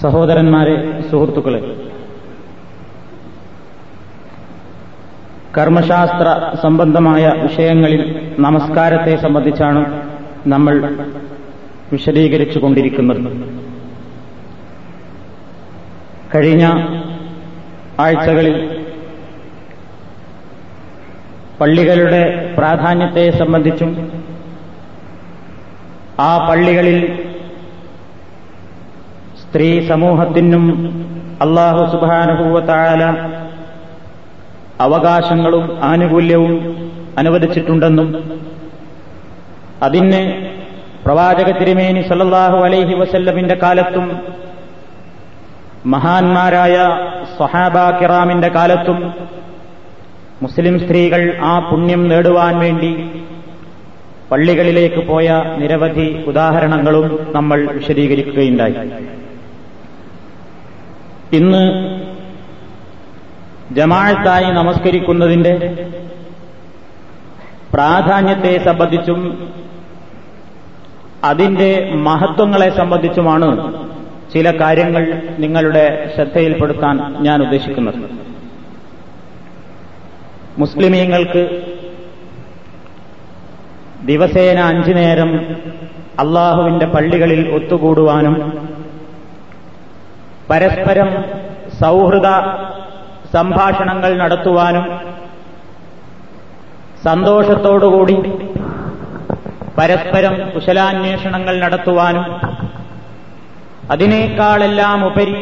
സഹോദരന്മാരെ സുഹൃത്തുക്കളെ. കർമ്മശാസ്ത്ര സംബന്ധമായ വിഷയങ്ങളിൽ നമസ്കാരത്തെ സംബന്ധിച്ചാണ് നമ്മൾ വിശദീകരിച്ചു കൊണ്ടിരിക്കുന്നത് കഴിഞ്ഞ ആഴ്ചകളിൽ പള്ളികളുടെ പ്രാധാന്യത്തെ സംബന്ധിച്ചും ആ പള്ളികളിൽ സ്ത്രീ സമൂഹത്തിനും അള്ളാഹു സുബാനുഭൂവത്തായാല അവകാശങ്ങളും ആനുകൂല്യവും അനുവദിച്ചിട്ടുണ്ടെന്നും അതിന് പ്രവാചക തിരുമേനി സല്ലാഹു അലൈഹി വസല്ലമിന്റെ കാലത്തും മഹാന്മാരായ സഹാബ കിറാമിന്റെ കാലത്തും മുസ്ലിം സ്ത്രീകൾ ആ പുണ്യം നേടുവാൻ വേണ്ടി പള്ളികളിലേക്ക് പോയ നിരവധി ഉദാഹരണങ്ങളും നമ്മൾ വിശദീകരിക്കുകയുണ്ടായി. ഇന്ന് ജമാഴത്തായി നമസ്കരിക്കുന്നതിന്റെ പ്രാധാന്യത്തെ സംബന്ധിച്ചും അതിന്റെ മഹത്വങ്ങളെ സംബന്ധിച്ചുമാണ് ചില കാര്യങ്ങൾ നിങ്ങളുടെ ശ്രദ്ധയിൽപ്പെടുത്താൻ ഞാൻ ഉദ്ദേശിക്കുന്നത്. മുസ്ലിമീങ്ങൾക്ക് ദിവസേന അഞ്ചു നേരം അള്ളാഹുവിന്റെ പള്ളികളിൽ ഒത്തുകൂടുവാനും പരസ്പരം സൗഹൃദ സംഭാഷണങ്ങൾ നടത്തുവാനും സന്തോഷത്തോടുകൂടി പരസ്പരം കുശലാന്വേഷണങ്ങൾ നടത്തുവാനും അതിനേക്കാളെല്ലാം ഉപരി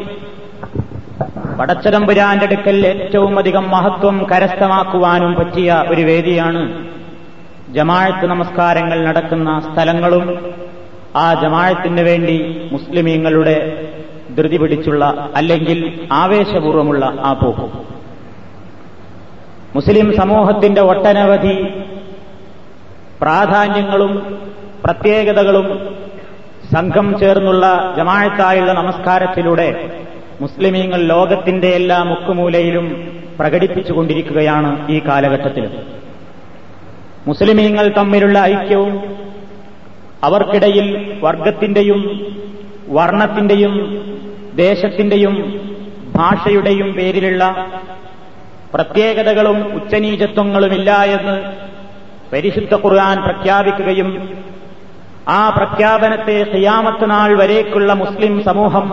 പടച്ചതമ്പുരാന്റെ അടുക്കൽ ഏറ്റവും അധികം മഹത്വം കരസ്ഥമാക്കുവാനും പറ്റിയ ഒരു വേദിയാണ് ജമാഴത്ത് നമസ്കാരങ്ങൾ നടക്കുന്ന സ്ഥലങ്ങളും ആ ജമാഴത്തിന് വേണ്ടി മുസ്ലിമീങ്ങളുടെ ധൃതി പിടിച്ചുള്ള അല്ലെങ്കിൽ ആവേശപൂർവമുള്ള ആ പോക്കും മുസ്ലിം സമൂഹത്തിന്റെ ഒട്ടനവധി പ്രാധാന്യങ്ങളും പ്രത്യേകതകളും സംഘം ചേർന്നുള്ള ജമാഴത്തായുള്ള നമസ്കാരത്തിലൂടെ മുസ്ലിമീങ്ങൾ ലോകത്തിന്റെ എല്ലാ മുക്കുമൂലയിലും പ്രകടിപ്പിച്ചുകൊണ്ടിരിക്കുകയാണ് ഈ കാലഘട്ടത്തിൽ. മുസ്ലിമീങ്ങൾ തമ്മിലുള്ള ഐക്യവും അവർക്കിടയിൽ വർഗത്തിന്റെയും വർണത്തിന്റെയും ദേശത്തിന്റെയും ഭാഷയുടെയും പേരിലുള്ള പ്രത്യേകതകളും ഉച്ചനീചത്വങ്ങളുമില്ല എന്ന് പരിശുദ്ധ ഖുർആൻ പ്രഖ്യാപിക്കുകയും ആ പ്രഖ്യാപനത്തെ ഖിയാമത്ത് നാൾ വരേക്കുള്ള മുസ്ലിം സമൂഹം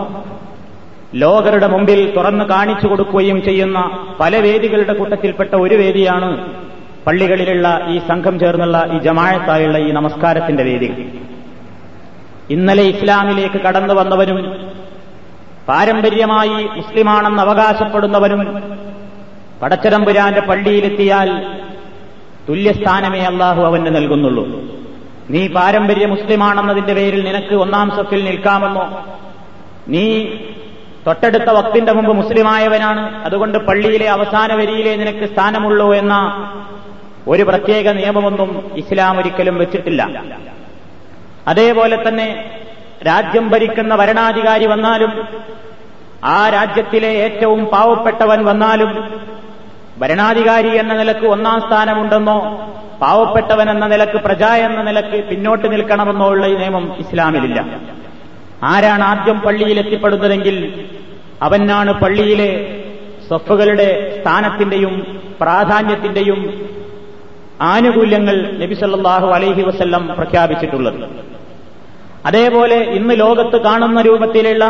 ലോകരുടെ മുമ്പിൽ തുറന്നു കാണിച്ചു കൊടുക്കുകയും ചെയ്യുന്ന പല വേദികളുടെ കൂട്ടത്തിൽപ്പെട്ട ഒരു വേദിയാണ് പള്ളികളിലുള്ള ഈ സംഘം ചേർന്നുള്ള ഈ ജമാഴത്തായുള്ള ഈ നമസ്കാരത്തിന്റെ വേദികൾ ഇന്നലെ ഇസ്ലാമിലേക്ക് കടന്നു വന്നവനും പാരമ്പര്യമായി മുസ്ലിമാണെന്ന് അവകാശപ്പെടുന്നവനും പടച്ചതമ്പുരാന്റെ പള്ളിയിലെത്തിയാൽ തുല്യസ്ഥാനമേ അള്ളാഹു അവന് നൽകുന്നുള്ളൂ. നീ പാരമ്പര്യ മുസ്ലിമാണെന്നതിന്റെ പേരിൽ നിനക്ക് ഒന്നാം സഫിൽ നിൽക്കാമെന്നോ? നീ തൊട്ടടുത്ത വക്തിന്റെ മുമ്പ് മുസ്ലിമായവനാണ്. അതുകൊണ്ട് പള്ളിയിലെ അവസാന വരിയിലെ നിനക്ക് സ്ഥാനമുള്ളൂ എന്ന ഒരു പ്രത്യേക നിയമമൊന്നും ഇസ്ലാം ഒരിക്കലും വെച്ചിട്ടില്ല. അതേപോലെ തന്നെ രാജ്യം ഭരിക്കുന്ന ഭരണാധികാരി വന്നാലും ആ രാജ്യത്തിലെ ഏറ്റവും പാവപ്പെട്ടവൻ വന്നാലും ഭരണാധികാരി എന്ന നിലയ്ക്ക് ഒന്നാം സ്ഥാനമുണ്ടെന്നോ പാവപ്പെട്ടവൻ എന്ന നിലയ്ക്ക് പ്രജ എന്ന നിലയ്ക്ക് പിന്നോട്ട് നിൽക്കണമെന്നോ ഉള്ള ഈ നിയമം ഇസ്ലാമിലില്ല. ആരാണ് ആദ്യം പള്ളിയിൽ എത്തിപ്പെടുന്നതെങ്കിൽ അവനാണ് പള്ളിയിലെ സ്വഫുകളുടെ സ്ഥാനത്തിന്റെയും പ്രാധാന്യത്തിന്റെയും ആനുകൂല്യങ്ങൾ നബിസല്ലാഹു അലൈഹി വസല്ലം പ്രഖ്യാപിച്ചിട്ടുള്ളത്. അതേപോലെ ഇന്ന് ലോകത്ത് കാണുന്ന രൂപത്തിലുള്ള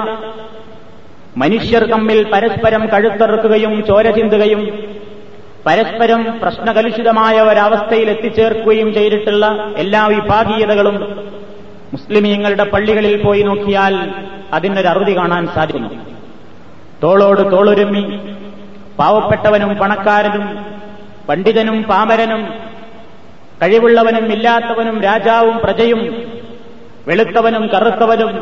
മനുഷ്യർ തമ്മിൽ പരസ്പരം കഴുത്തറുക്കുകയും ചോര ചിന്തുകയും പരസ്പരം പ്രശ്നകലുഷിതമായ ഒരവസ്ഥയിൽ എത്തിച്ചേർക്കുകയും ചെയ്തിട്ടുള്ള എല്ലാ വിഭാഗീയതകളും മുസ്ലിമീങ്ങളുടെ പള്ളികളിൽ പോയി നോക്കിയാൽ അതിനൊരു അറുതി കാണാൻ സാധിക്കുന്നു. തോളോട് തോളൊരുമ്മി പാവപ്പെട്ടവനും പണക്കാരനും പണ്ഡിതനും പാമരനും കഴിവുള്ളവനും ഇല്ലാത്തവനും രാജാവും പ്രജയും വെളുത്തവനും കറുത്തവനും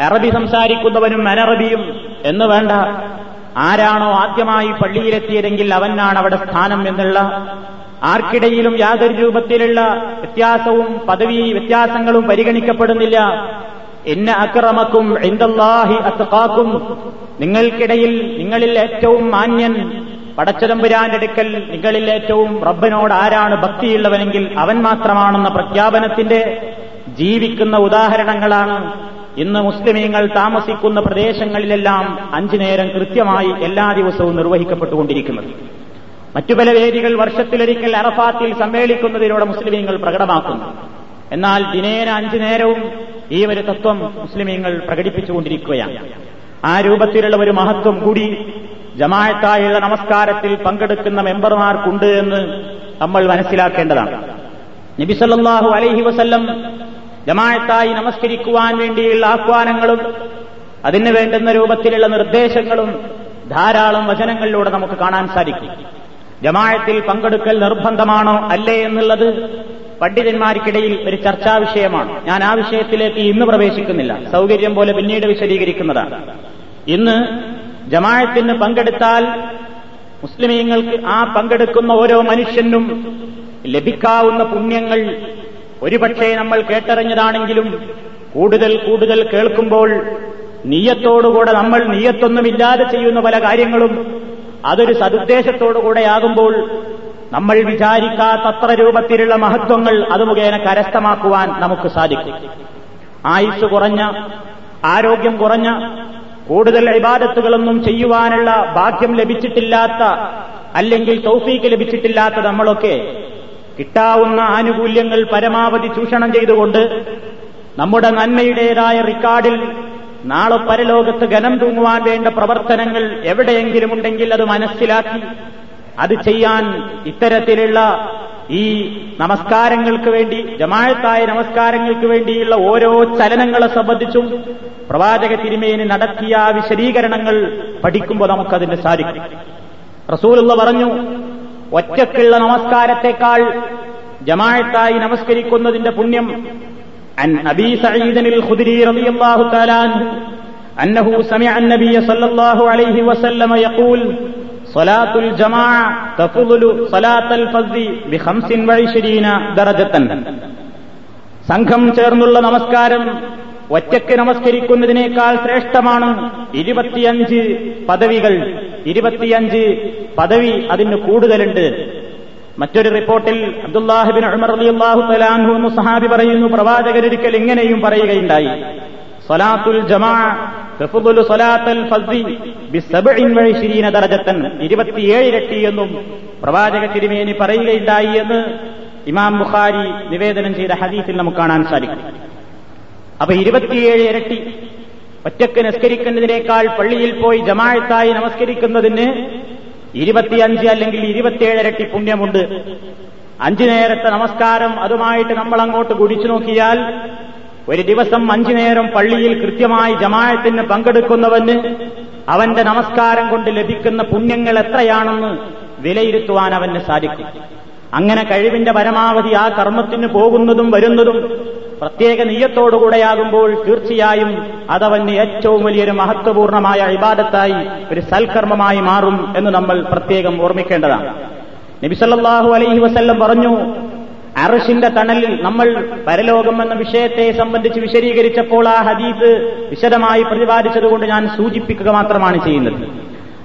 അറബി സംസാരിക്കുന്നവനും അനറബിയും എന്ന് വേണ്ട. ആരാണോ ആദ്യമായി പള്ളിയിലെത്തിയതെങ്കിൽ അവനാണ് അവിടെ സ്ഥാനം എന്നുള്ള ആർക്കിടയിലും യാതൊരു രൂപത്തിലുള്ള വ്യത്യാസവും പദവി വ്യത്യാസങ്ങളും പരിഗണിക്കപ്പെടുന്നില്ല. എന്നെ അക്രമക്കും എന്തല്ലാഹി അത്തക്കാക്കും നിങ്ങൾക്കിടയിൽ നിങ്ങളിൽ ഏറ്റവും മാന്യൻ പടച്ചതമ്പുരാന്റെ അടുക്കൽ നിങ്ങളിൽ ഏറ്റവും റബ്ബനോട് ആരാണ് ഭക്തിയുള്ളവനെങ്കിൽ അവൻ മാത്രമാണെന്ന പ്രഖ്യാപനത്തിന്റെ ജീവിക്കുന്ന ഉദാഹരണങ്ങളാണ്. ഇന്ന് മുസ്ലിമീങ്ങൾ താമസിക്കുന്ന പ്രദേശങ്ങളിലെല്ലാം അഞ്ചു നേരം കൃത്യമായി എല്ലാ ദിവസവും നിർവഹിക്കപ്പെട്ടുകൊണ്ടിരിക്കുന്നത്. മറ്റു പല വേദികൾ വർഷത്തിലൊരിക്കൽ അറഫാത്തിൽ സമ്മേളിക്കുന്നതിലൂടെ മുസ്ലിമീങ്ങൾ പ്രകടമാക്കുന്നു. എന്നാൽ ദിനേന അഞ്ചു നേരവും ഈ ഒരു തത്വം മുസ്ലിമീങ്ങൾ പ്രകടിപ്പിച്ചുകൊണ്ടിരിക്കുകയാണ്. ആ രൂപത്തിലുള്ള ഒരു മഹത്വം കൂടി ജമായത്തായുള്ള നമസ്കാരത്തിൽ പങ്കെടുക്കുന്ന മെമ്പർമാർക്കുണ്ട് എന്ന് നമ്മൾ മനസ്സിലാക്കേണ്ടതാണ്. നബിസല്ലാഹു അലൈഹി വസല്ലം ജമായത്തായി നമസ്കരിക്കുവാൻ വേണ്ടിയുള്ള ആഹ്വാനങ്ങളും അതിന് വേണ്ടുന്ന രൂപത്തിലുള്ള നിർദ്ദേശങ്ങളും ധാരാളം വചനങ്ങളിലൂടെ നമുക്ക് കാണാൻ സാധിക്കും. ജമായത്തിൽ പങ്കെടുക്കൽ നിർബന്ധമാണോ അല്ലേ എന്നുള്ളത് പണ്ഡിതന്മാർക്കിടയിൽ ഒരു ചർച്ചാ വിഷയമാണ്. ഞാൻ ആ വിഷയത്തിലേക്ക് ഇന്ന് പ്രവേശിക്കുന്നില്ല. സൗകര്യം പോലെ പിന്നീട് വിശദീകരിക്കുന്നതാണ്. ഇന്ന് ജമായത്തിന് പങ്കെടുത്താൽ മുസ്ലിമീങ്ങൾക്ക് ആ പങ്കെടുക്കുന്ന ഓരോ മനുഷ്യനും ലഭിക്കാവുന്ന പുണ്യങ്ങൾ ഒരുപക്ഷെ നമ്മൾ കേട്ടറിഞ്ഞതാണെങ്കിലും കൂടുതൽ കൂടുതൽ കേൾക്കുമ്പോൾ നീയത്തോടുകൂടെ നമ്മൾ നീയത്തൊന്നുമില്ലാതെ ചെയ്യുന്ന പല കാര്യങ്ങളും അതൊരു സതുദ്ദേശത്തോടുകൂടെയാകുമ്പോൾ നമ്മൾ വിചാരിക്കാത്തത്ര രൂപത്തിലുള്ള മഹത്വങ്ങൾ അത് മുഖേന കരസ്ഥമാക്കുവാൻ നമുക്ക് സാധിക്കും. ആയുസ് കുറഞ്ഞ ആരോഗ്യം കുറഞ്ഞ കൂടുതൽ ഇബാദത്തുകളൊന്നും ചെയ്യുവാനുള്ള ഭാഗ്യം ലഭിച്ചിട്ടില്ലാത്ത അല്ലെങ്കിൽ തൗഫീക്ക് ലഭിച്ചിട്ടില്ലാത്ത നമ്മളൊക്കെ കിട്ടാവുന്ന ആനുകൂല്യങ്ങൾ പരമാവധി ചൂഷണം ചെയ്തുകൊണ്ട് നമ്മുടെ നന്മയുടേതായ റിക്കാർഡിൽ നാളെ പരലോകത്ത് ഗനം തൂങ്ങുവാൻ വേണ്ട പ്രവർത്തനങ്ങൾ എവിടെയെങ്കിലും ഉണ്ടെങ്കിൽ അത് മനസ്സിലാക്കി അത് ചെയ്യാൻ ഇത്തരത്തിലുള്ള ഈ നമസ്കാരങ്ങൾക്ക് വേണ്ടി ജമാഴത്തായ നമസ്കാരങ്ങൾക്ക് വേണ്ടിയുള്ള ഓരോ ചലനങ്ങളെ സംബന്ധിച്ചും പ്രവാചക തിരുമേനി നടത്തിയ വിശദീകരണങ്ങൾ പഠിക്കുമ്പോൾ നമുക്കതിന് സാധിക്കും. റസൂലുള്ള പറഞ്ഞു ഒറ്റക്കുള്ള നമസ്കാരത്തെക്കാൾ ജമാഴത്തായി നമസ്കരിക്കുന്നതിന്റെ പുണ്യം عن أبي سعيد الخدري رضي الله تعالى عنه أنه سمع النبي صلى الله عليه وسلم يقول صلاة الجماعة تفضل صلاة الفضل بخمس وعشرين درجة സംഘം ചേർന്നുള്ള നമസ്കാരം ഒറ്റയ്ക്ക് നമസ്കരിക്കുന്നതിനേക്കാൾ ശ്രേഷ്ഠമാണ് ഇരുപത്തിയഞ്ച് പദവികൾ. ഇരുപത്തിയഞ്ച് പദവി അതിന് കൂടുതലുണ്ട്. മറ്റൊരു റിപ്പോർട്ടിൽ അബ്ദുല്ലാഹിബിൻ ഉമർ സഹാബി പറയുന്നു പ്രവാചകരൊരിക്കൽ ഇങ്ങനെയും പറയുകയുണ്ടായി. സലാത്തുൽ ജമാ ഇരട്ടി എന്നും പ്രവാചക തിരുമേനി പറയുകയുണ്ടായി എന്ന് ഇമാം ബുഖാരി നിവേദനം ചെയ്ത ഹദീസിൽ നമുക്ക് കാണാൻ സാധിക്കും. അപ്പൊ ഇരുപത്തിയേഴ് ഇരട്ടി. ഒറ്റയ്ക്ക് നിസ്കരിക്കുന്നതിനേക്കാൾ പള്ളിയിൽ പോയി ജമാഴത്തായി നമസ്കരിക്കുന്നതിന് ഇരുപത്തിയഞ്ച് അല്ലെങ്കിൽ ഇരുപത്തിയേഴ് ഇരട്ടി പുണ്യമുണ്ട്. അഞ്ചു നേരത്തെ നമസ്കാരം അതുമായിട്ട് നമ്മൾ അങ്ങോട്ട് കുടിച്ചു നോക്കിയാൽ ഒരു ദിവസം അഞ്ചു നേരം പള്ളിയിൽ കൃത്യമായി ജമാഴത്തിന് പങ്കെടുക്കുന്നവന് അവന്റെ നമസ്കാരം കൊണ്ട് ലഭിക്കുന്ന പുണ്യങ്ങൾ എത്രയാണെന്ന് വിലയിരുത്തുവാൻ അവന് സാധിക്കും. അങ്ങനെ കഴിവിന്റെ പരമാവധി ആ കർമ്മത്തിന് പോകുന്നതും വരുന്നതും പ്രത്യേക നീയത്തോടുകൂടെയാകുമ്പോൾ തീർച്ചയായും അതവന് ഏറ്റവും വലിയൊരു മഹത്വപൂർണമായ ഇബാദത്തായി ഒരു സൽക്കർമ്മമായി മാറും എന്ന് നമ്മൾ പ്രത്യേകം ഓർമ്മിക്കേണ്ടതാണ്. നബിസല്ലാഹു അലൈഹി വസല്ലം പറഞ്ഞു അറിഷിന്റെ തണലിൽ നമ്മൾ പരലോകം എന്ന വിഷയത്തെ സംബന്ധിച്ച് വിശദീകരിച്ചപ്പോൾ ആ ഹദീസ് വിശദമായി പ്രതിപാദിച്ചതുകൊണ്ട് ഞാൻ സൂചിപ്പിക്കുക മാത്രമാണ് ചെയ്യുന്നത്.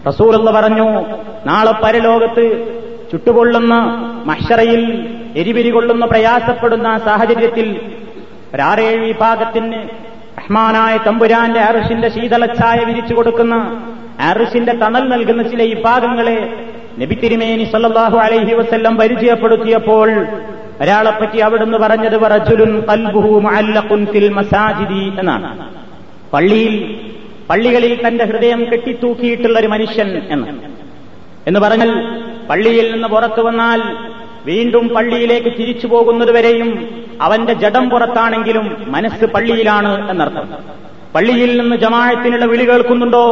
റസൂൽ എന്ന് പറഞ്ഞു നാളെ പരലോകത്ത് ചുട്ടുകൊള്ളുന്ന മഷറയിൽ എരിപിരി കൊള്ളുന്ന പ്രയാസപ്പെടുന്ന സാഹചര്യത്തിൽ ഒരാറേഴ് വിഭാഗത്തിന് റഹ്മാനായ തമ്പുരാന്റെ അറിഷിന്റെ ശീതളച്ഛായ വിരിച്ചു കൊടുക്കുന്ന അറിഷിന്റെ തണൽ നൽകുന്ന ചില വിഭാഗങ്ങളെ നബി തിരുമേനി സല്ലല്ലാഹു അലൈഹി വസ്ല്ലം പരിചയപ്പെടുത്തിയപ്പോൾ ഒരാളെപ്പറ്റി അവിടുന്ന് പറഞ്ഞത് മസാജിദി എന്നാണ്. പള്ളിയിൽ പള്ളികളിൽ തന്റെ ഹൃദയം കെട്ടിത്തൂക്കിയിട്ടുള്ള ഒരു മനുഷ്യൻ എന്ന് എന്ന് പറഞ്ഞാൽ പള്ളിയിൽ നിന്ന് പുറത്തു വന്നാൽ വീണ്ടും പള്ളിയിലേക്ക് തിരിച്ചു പോകുന്നതുവരെയും അവന്റെ ജഡം പുറത്താണെങ്കിലും മനസ്സ് പള്ളിയിലാണ് എന്നർത്ഥം. പള്ളിയിൽ നിന്ന് ജമാഴത്തിനുള്ള വിളി കേൾക്കുന്നുണ്ടോ?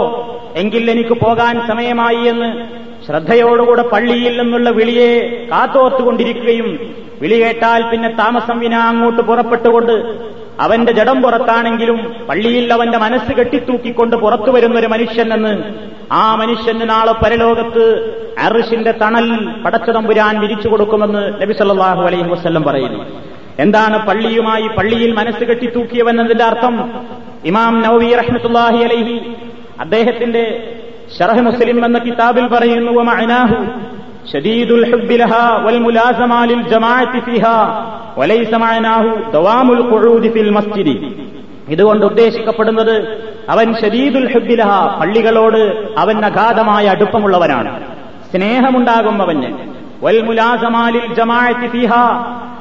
എങ്കിൽ എനിക്ക് പോകാൻ സമയമായി എന്ന് ശ്രദ്ധയോടുകൂടെ പള്ളിയിൽ നിന്നുള്ള വിളിയെ കാത്തോർത്തുകൊണ്ടിരിക്കുകയും വിളി കേട്ടാൽ പിന്നെ താമസം വിന അങ്ങോട്ട് പുറപ്പെട്ടുകൊണ്ട് അവന്റെ ജഡം പുറത്താണെങ്കിലും പള്ളിയിൽ അവന്റെ മനസ്സ് കെട്ടിത്തൂക്കിക്കൊണ്ട് പുറത്തു വരുന്നൊരു മനുഷ്യനെന്ന് ആ മനുഷ്യന് നാളെ പരലോകത്ത് അറിഷിന്റെ തണൽ പടച്ചതമ്പുരാൻ വിരിച്ചു കൊടുക്കുമെന്ന് നബി സല്ലല്ലാഹു അലൈഹി വസ്ല്ലം പറയുന്നു. എന്താണ് പള്ളിയുമായി പള്ളിയിൽ മനസ്സ് കെട്ടിത്തൂക്കിയവൻ എന്നതിന്റെ അർത്ഥം? ഇമാം നവവി റഹ്മത്തുല്ലാഹി അലൈഹി അദ്ദേഹത്തിന്റെ ഷറഹ് മുസ്ലിം എന്ന കിതാബിൽ പറയുന്നു ഇതുകൊണ്ട് ഉദ്ദേശിക്കപ്പെടുന്നത് അവൻ ഷദീദുൽ ഹുബിലഹ ലഹാ പള്ളികളോട് അവൻ അഗാധമായ അടുപ്പമുള്ളവനാണ്. സ്നേഹമുണ്ടാകും അവന്. വൽ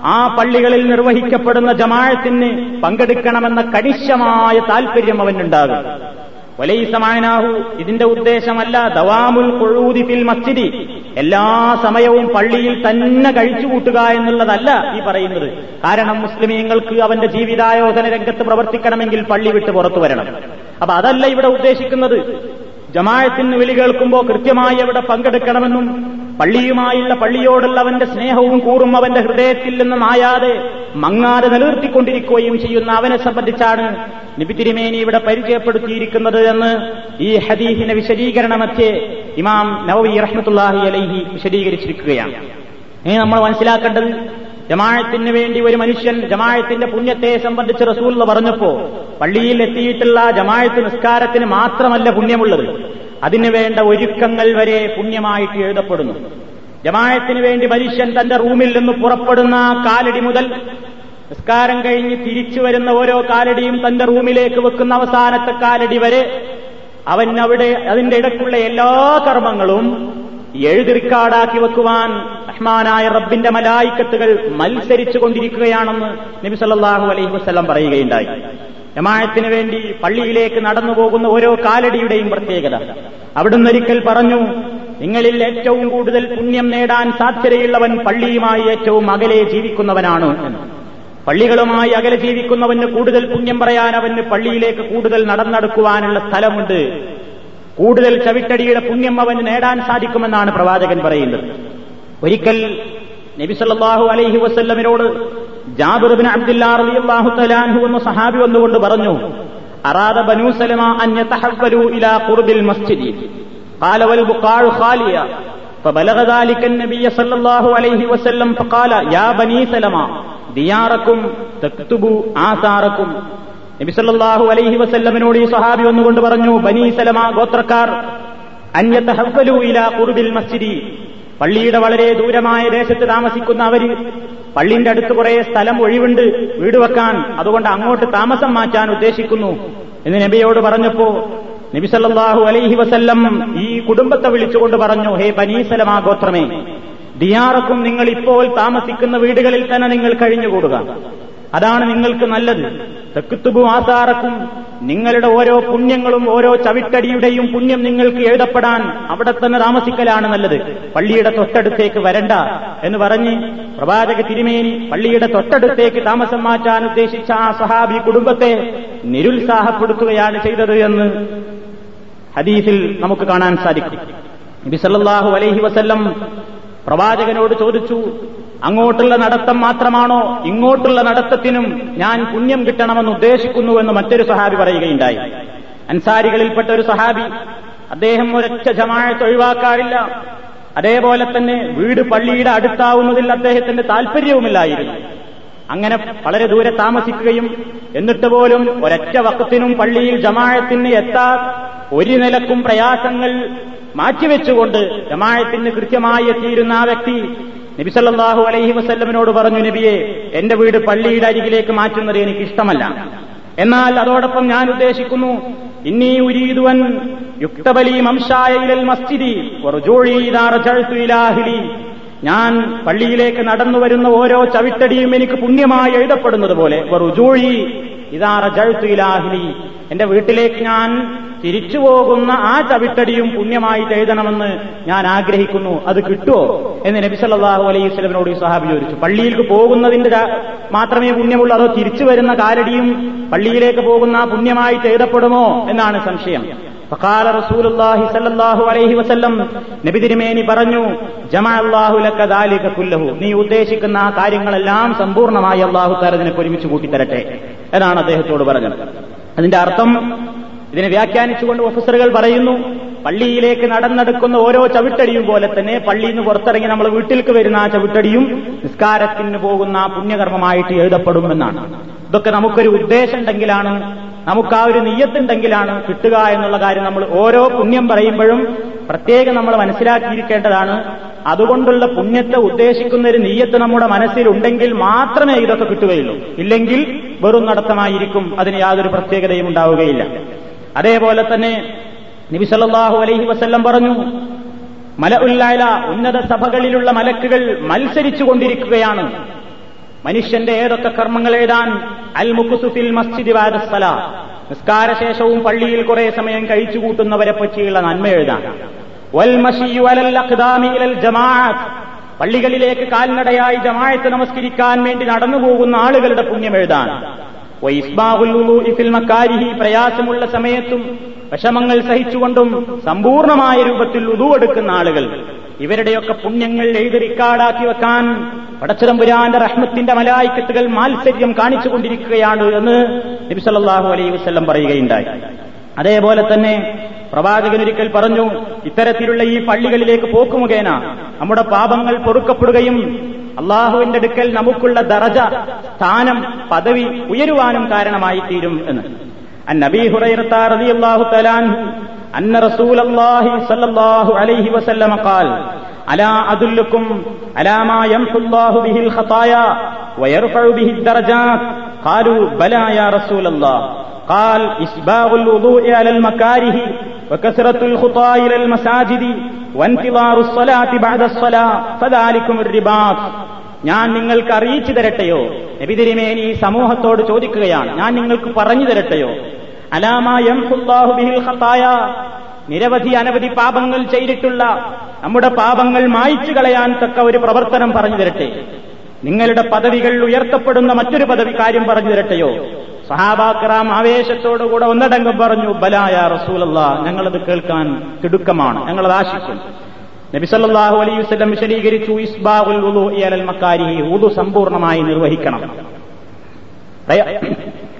ആ പള്ളികളിൽ നിർവഹിക്കപ്പെടുന്ന ജമാഅത്തിന് പങ്കെടുക്കണമെന്ന കണിശമായ താൽപര്യം അവനുണ്ടാകും. വലൈസമാനാഹു ഇതിന്റെ ഉദ്ദേശമല്ല ദവാമുൽ കൊഴൂതി ഫിൽ മസ്ജിദി. എല്ലാ സമയവും പള്ളിയിൽ തന്നെ കഴിച്ചുകൂട്ടുക എന്നുള്ളതല്ല ഈ പറയുന്നത്. കാരണം മുസ്ലിമീങ്ങൾക്ക് അവന്റെ ജീവിതായോധന രംഗത്ത് പ്രവർത്തിക്കണമെങ്കിൽ പള്ളി വിട്ട് പുറത്തു വരണം. അപ്പൊ അതല്ല ഇവിടെ ഉദ്ദേശിക്കുന്നത്. ജമാഴത്തിന് വിളി കേൾക്കുമ്പോൾ കൃത്യമായി അവിടെ പങ്കെടുക്കണമെന്നും പള്ളിയുമായുള്ള പള്ളിയോടുള്ള അവന്റെ സ്നേഹവും കൂറും അവന്റെ ഹൃദയത്തിൽ നിന്ന് മായാതെ മങ്ങാതെ നിലനിർത്തിക്കൊണ്ടിരിക്കുകയും ചെയ്യുന്ന അവനെ സംബന്ധിച്ചാണ് നബി തിരുമേനി ഇവിടെ പരിചയപ്പെടുത്തിയിരിക്കുന്നത് എന്ന് ഈ ഹദീഹിന്റെ വിശദീകരണമധ്യേ ഇമാം നവവി റഹ്മത്തുല്ലാഹി അലൈഹി വിശദീകരിച്ചിരിക്കുകയാണ്. ഇനി നമ്മൾ മനസ്സിലാക്കേണ്ടത് ജമാഴത്തിന് വേണ്ടി ഒരു മനുഷ്യൻ ജമാഴത്തിന്റെ പുണ്യത്തെ സംബന്ധിച്ച് റസൂൽ പറഞ്ഞപ്പോ പള്ളിയിൽ എത്തിയിട്ടുള്ള ജമാഴത്ത് നിസ്കാരത്തിന് മാത്രമല്ല പുണ്യമുള്ളത്. അതിനു വേണ്ട ഒരുക്കങ്ങൾ വരെ പുണ്യമായിട്ട് എഴുതപ്പെടുന്നു. ജമായത്തിന് വേണ്ടി മനുഷ്യൻ തന്റെ റൂമിൽ നിന്ന് പുറപ്പെടുന്ന കാലടി മുതൽ നിസ്കാരം കഴിഞ്ഞ് തിരിച്ചു വരുന്ന ഓരോ കാലടിയും തന്റെ റൂമിലേക്ക് വെക്കുന്ന അവസാനത്തെ കാലടി വരെ അവൻ അവിടെ അതിന്റെ ഇടയ്ക്കുള്ള എല്ലാ കർമ്മങ്ങളും എഴുതി റിക്കാർഡാക്കി വെക്കുവാൻ റഹ്മാനായ റബ്ബിന്റെ മലായിക്കത്തുകൾ മത്സരിച്ചു കൊണ്ടിരിക്കുകയാണെന്ന് നബി സല്ലല്ലാഹു അലൈഹി വസ്ലം പറയുകയുണ്ടായി. ജമാഅത്തിന് വേണ്ടി പള്ളിയിലേക്ക് നടന്നു പോകുന്ന ഓരോ കാലടിയുടെയും പ്രത്യേകത. അവിടുന്ന് ഒരിക്കൽ പറഞ്ഞു നിങ്ങളിൽ ഏറ്റവും കൂടുതൽ പുണ്യം നേടാൻ സാധ്യതയുള്ളവൻ പള്ളിയുമായി ഏറ്റവും അകലെ ജീവിക്കുന്നവനാണ് പള്ളികളുമായി അകലെ ജീവിക്കുന്നവന് കൂടുതൽ പുണ്യം പറയാൻ അവന് പള്ളിയിലേക്ക് കൂടുതൽ നടന്നെടുക്കുവാനുള്ള സ്ഥലമുണ്ട്. കൂടുതൽ ചവിട്ടടിയുടെ പുണ്യം അവന് നേടാൻ സാധിക്കുമെന്നാണ് പ്രവാചകൻ പറയുന്നത്. ഒരിക്കൽ നബി സല്ലല്ലാഹു അലൈഹി വസല്ലമിനോട് ജാബിർ ബിൻ അബ്ദുല്ലാ റളിയല്ലാഹു തആലാഹു എന്ന സഹാബി വന്നുകൊണ്ട് പറഞ്ഞു അറാദ ബനൂ സലമ അൻ യതഹവ്വലു ഇലാ ഖുർബിൽ മസ്ജിദി قال والبقاع خالية فبلغ ذلك النبي صلى الله عليه وسلم فقال يا بني سلمة دياركم تكتبوا آثاركم നബി സല്ലല്ലാഹു അലൈഹി വസല്ലമിനോട് ഈ സഹാബി ഒന്നുകൊണ്ട് പറഞ്ഞു ബനി സലമ ഗോത്രക്കാർ അന്യത്തഹവലു ഇലാ ഖുർബിൽ മസ്ജിദി പള്ളിയുടെ വളരെ ദൂരമായ ദേശത്ത് താമസിക്കുന്ന അവര് പള്ളിന്റെ അടുത്ത് കുറെ സ്ഥലം ഒഴിവുണ്ട്. വീട് വെക്കാൻ. അതുകൊണ്ട് അങ്ങോട്ട് താമസം മാറ്റാൻ ഉദ്ദേശിക്കുന്നു. എന്ന് നബിയോട് പറഞ്ഞപ്പോ നബി സല്ലാഹു അലൈഹി വസല്ലം ഈ കുടുംബത്തെ വിളിച്ചുകൊണ്ട് പറഞ്ഞു ഹേ ബനീസലമാ ഗോത്രമേ ദിയാറക്കും നിങ്ങൾ ഇപ്പോൾ താമസിക്കുന്ന വീടുകളിൽ തന്നെ നിങ്ങൾ കഴിഞ്ഞുകൂടുക. അതാണ് നിങ്ങൾക്ക് നല്ലത്. തെക്കുത്തുബു ആസാറക്കും നിങ്ങളുടെ ഓരോ പുണ്യങ്ങളും ഓരോ ചവിട്ടടിയുടെയും പുണ്യം നിങ്ങൾക്ക് എഴുതപ്പെടാൻ അവിടെ തന്നെ താമസിക്കലാണ് നല്ലത്. പള്ളിയുടെ തൊട്ടടുത്തേക്ക് വരണ്ട എന്ന് പറഞ്ഞ് പ്രവാചക തിരുമേനി പള്ളിയുടെ തൊട്ടടുത്തേക്ക് താമസം മാറ്റാൻ ഉദ്ദേശിച്ച ആ സഹാബി കുടുംബത്തെ നിരുത്സാഹപ്പെടുത്തുകയാണ് ചെയ്തത് എന്ന് ഹദീസിൽ നമുക്ക് കാണാൻ സാധിക്കും. നബി സല്ലല്ലാഹു അലൈഹി വസല്ലം പ്രവാചകനോട് ചോദിച്ചു അങ്ങോട്ടുള്ള നടത്തം മാത്രമാണോ? ഇങ്ങോട്ടുള്ള നടത്തത്തിനും ഞാൻ പുണ്യം കിട്ടണമെന്ന് ഉദ്ദേശിക്കുന്നുവെന്ന് മറ്റൊരു സഹാബി പറയുകയുണ്ടായി. അൻസാരികളിൽപ്പെട്ട ഒരു സഹാബി അദ്ദേഹം ഒരൊറ്റ ജമാഴത്ത് ഒഴിവാക്കാറില്ല. അതേപോലെ തന്നെ വീട് പള്ളിയുടെ അടുത്താവുന്നതിൽ അദ്ദേഹത്തിന്റെ താല്പര്യവുമില്ലായിരുന്നു അങ്ങനെ വളരെ ദൂരെ താമസിക്കുകയും എന്നിട്ട് പോലും ഒരൊറ്റ വക്കത്തിനും പള്ളിയിൽ ജമാഴത്തിന് എത്താ ഒരു നിലക്കും പ്രയാസങ്ങൾ മാറ്റിവെച്ചുകൊണ്ട് ജമാഴത്തിന് കൃത്യമായി എത്തിയിരുന്ന ആ വ്യക്തി നബിസല്ലാഹു അലൈഹി വസ്ല്ലമിനോട് പറഞ്ഞു നബിയെ എന്റെ വീട് പള്ളിയുടെ അരികിലേക്ക് മാറ്റുന്നത് എനിക്ക് ഇഷ്ടമല്ല. എന്നാൽ അതോടൊപ്പം ഞാൻ ഉദ്ദേശിക്കുന്നു ഇന്നീ ഉരീതുവൻ യുക്തബലി മംശായയിലൽ മസ്ജിദി ഞാൻ പള്ളിയിലേക്ക് നടന്നു വരുന്ന ഓരോ ചവിട്ടടിയും എനിക്ക് പുണ്യമായി എഴുതപ്പെടുന്നത് പോലെ ഇതാറ ജഴുത്തു ഇലാഹിലി എന്റെ വീട്ടിലേക്ക് ഞാൻ തിരിച്ചു പോകുന്ന ആ ചവിട്ടടിയും പുണ്യമായി എഴുതണമെന്ന് ഞാൻ ആഗ്രഹിക്കുന്നു. അത് കിട്ടുമോ? എന്ന് നബി സല്ലല്ലാഹു അലൈഹി സ്വലമിനോട് ഈ സഹാബി ചോദിച്ചു. പള്ളിയിലേക്ക് പോകുന്നതിന്റെ മാത്രമേ പുണ്യമുള്ളൂ അതോ തിരിച്ചു വരുന്ന കാലടിയും പള്ളിയിലേക്ക് പോകുന്ന പുണ്യമായി എഴുതപ്പെടുമോ എന്നാണ് സംശയം. വസല്ലം നബി തിരുമേനി പറഞ്ഞു ജമഅല്ലാഹു ലക കുല്ലഹു. നീ ഉദ്ദേശിക്കുന്ന ആ കാര്യങ്ങളെല്ലാം സമ്പൂർണമായി അള്ളാഹു താരതിനെ ഒരുമിച്ച് കൂട്ടിത്തരട്ടെ എന്നാണ് അദ്ദേഹത്തോട് പറഞ്ഞത്. അതിന്റെ അർത്ഥം ഇതിനെ വ്യാഖ്യാനിച്ചുകൊണ്ട് ഓഫീസറുകൾ പറയുന്നു പള്ളിയിലേക്ക് നടന്നെടുക്കുന്ന ഓരോ ചവിട്ടടിയും പോലെ തന്നെ പള്ളിയിൽ നിന്ന് പുറത്തിറങ്ങി നമ്മൾ വീട്ടിലേക്ക് വരുന്ന ആ ചവിട്ടടിയും നിസ്കാരത്തിന് പോകുന്ന പുണ്യകർമ്മമായിട്ട് എഴുതപ്പെടുമെന്നാണ്. ഇതൊക്കെ നമുക്കൊരു ഉദ്ദേശം ഉണ്ടെങ്കിലാണ് നമുക്ക് ആ ഒരു നെയ്യത്തുണ്ടെങ്കിലാണ് കിട്ടുക എന്നുള്ള കാര്യം നമ്മൾ ഓരോ പുണ്യം പറയുമ്പോഴും പ്രത്യേകം നമ്മൾ മനസ്സിലാക്കിയിരിക്കേണ്ടതാണ്. അതുകൊണ്ടുള്ള പുണ്യത്തെ ഉദ്ദേശിക്കുന്ന ഒരു നെയ്യത്ത് നമ്മുടെ മനസ്സിലുണ്ടെങ്കിൽ മാത്രമേ ഇതൊക്കെ കിട്ടുകയുള്ളൂ. ഇല്ലെങ്കിൽ വെറും നടത്തമായിരിക്കും അതിന് യാതൊരു പ്രത്യേകതയും ഉണ്ടാവുകയില്ല. അതേപോലെ തന്നെ നബി സല്ലല്ലാഹു അലൈഹി വസല്ലം പറഞ്ഞു മല ഉല്ലായ ഉന്നത സഭകളിലുള്ള മലക്കുകൾ മത്സരിച്ചു കൊണ്ടിരിക്കുകയാണ്. മനുഷ്യന്റെ ഏതൊക്കെ കർമ്മങ്ങൾ എഴുതാൻ അൽ മുക്കുസുഫിൽ മസ്ജിദ് വാദസ്സല നിസ്കാരശേഷവും പള്ളിയിൽ കുറെ സമയം കഴിച്ചു കൂട്ടുന്നവരെ പറ്റിയുള്ള നന്മ എഴുതാൻ. വൽ മഷിയു അലൽ അഖ്ദാമി ജമാഅത്ത് പള്ളികളിലേക്ക് കാൽനടയായി ജമായത്ത് നമസ്കരിക്കാൻ വേണ്ടി നടന്നു പോകുന്ന ആളുകളുടെ പുണ്യം എഴുതാൻ. പ്രയാസമുള്ള സമയത്തും വിഷമങ്ങൾ സഹിച്ചുകൊണ്ടും സമ്പൂർണമായ രൂപത്തിൽ ഉതുവെടുക്കുന്ന ആളുകൾ. ഇവരുടെയൊക്കെ പുണ്യങ്ങൾ എഴുതി റിക്കാർഡാക്കി വെക്കാൻ പടച്ചിറമ്പുരാന്റെ റഹ്മത്തിന്റെ മലായിക്കത്തുകൾ മാത്സര്യം കാണിച്ചുകൊണ്ടിരിക്കുകയാണ് എന്ന് നബിസല്ലാഹു അലൈഹി വസ്ല്ലം പറയുകയുണ്ടായി. അതേപോലെ തന്നെ പ്രവാചകനൊരിക്കൽ പറഞ്ഞു ഇത്തരത്തിലുള്ള ഈ പള്ളികളിലേക്ക് പോക്കുമുഖേന നമ്മുടെ പാപങ്ങൾ പൊറുക്കപ്പെടുകയും അള്ളാഹുവിന്റെ അടുക്കൽ നമുക്കുള്ള ദറജ സ്ഥാനം പദവി ഉയരുവാനും കാരണമായി തീരും എന്ന് النبي هريرة رضي الله تعالى عنه أن رسول الله صلى الله عليه وسلم قال ألا أدلكم على ما يمحو الله به الخطايا ويرفع به الدرجات قالوا بلى يا رسول الله قال إسباغ الوضوء على المكاره وكثرة الخطى إلى المساجد وانتظار الصلاة بعد الصلاة فذلكم الرباط ഞാൻ നിങ്ങൾക്ക് അറിയിച്ചു തരട്ടെയോ നബി തിരുമേനി സമൂഹത്തോട് ചോദിക്കുകയാണ് ഞാൻ നിങ്ങൾക്ക് പറഞ്ഞു തരട്ടെയോ അലാമായം ബിഹിൽ ഖത്തായ നിരവധി അനവധി പാപങ്ങൾ ചെയ്തിട്ടുള്ള നമ്മുടെ പാപങ്ങൾ മായ്ച്ചു കളയാൻ തക്ക ഒരു പ്രവർത്തനം പറഞ്ഞു തരട്ടെ നിങ്ങളുടെ പദവികൾ ഉയർത്തപ്പെടുന്ന മറ്റൊരു പദവി കാര്യം പറഞ്ഞു തരട്ടെയോ സഹാബാക്രാം ആവേശത്തോടുകൂടെ ഒന്നടങ്കം പറഞ്ഞു ബലായ റസൂലല്ല ഞങ്ങളത് കേൾക്കാൻ തിടുക്കമാണ് ഞങ്ങളത് ആശിക്കും. നബിസല്ലാഹു വസ്ലം വിശദീകരിച്ചു ഇസ്ബാഹുൽ മക്കാരി ഉദു സമ്പൂർണമായി നിർവഹിക്കണം.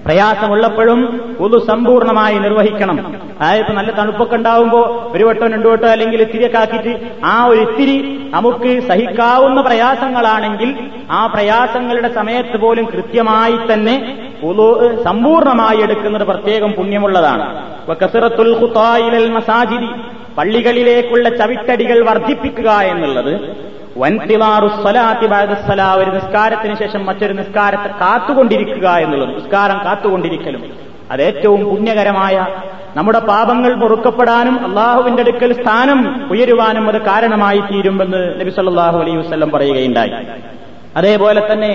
പ്രയാസമുള്ളപ്പോഴും ഉദു സമ്പൂർണമായി നിർവഹിക്കണം. അതായത് നല്ല തണുപ്പൊക്കെ ഉണ്ടാവുമ്പോ ഒരു വട്ടം രണ്ടു വട്ടം അല്ലെങ്കിൽ ഇത്തിരിയൊക്കെ ആക്കിയിട്ട് ആ ഒരു ഇത്തിരി നമുക്ക് സഹിക്കാവുന്ന പ്രയാസങ്ങളാണെങ്കിൽ ആ പ്രയാസങ്ങളുടെ സമയത്ത് പോലും കൃത്യമായി തന്നെ സമ്പൂർണമായി എടുക്കുന്നത് പ്രത്യേകം പുണ്യമുള്ളതാണ്. മസാജിദി പള്ളികളിലേക്കുള്ള ചവിട്ടടികൾ വർദ്ധിപ്പിക്കുക എന്നുള്ളത് ഒരു നിസ്കാരത്തിന് ശേഷം മറ്റൊരു നിസ്കാരത്തെ കാത്തുകൊണ്ടിരിക്കുക എന്നുള്ളത് നിസ്കാരം കാത്തുകൊണ്ടിരിക്കലും. അത് ഏറ്റവും പുണ്യകരമായ നമ്മുടെ പാപങ്ങൾ പൊറുക്കപ്പെടാനും അള്ളാഹുവിന്റെ അടുക്കൽ സ്ഥാനം ഉയരുവാനും അത് കാരണമായി തീരുമെന്ന് നബി സല്ലാഹു അലൈഹി പറയുകയുണ്ടായി. അതേപോലെ തന്നെ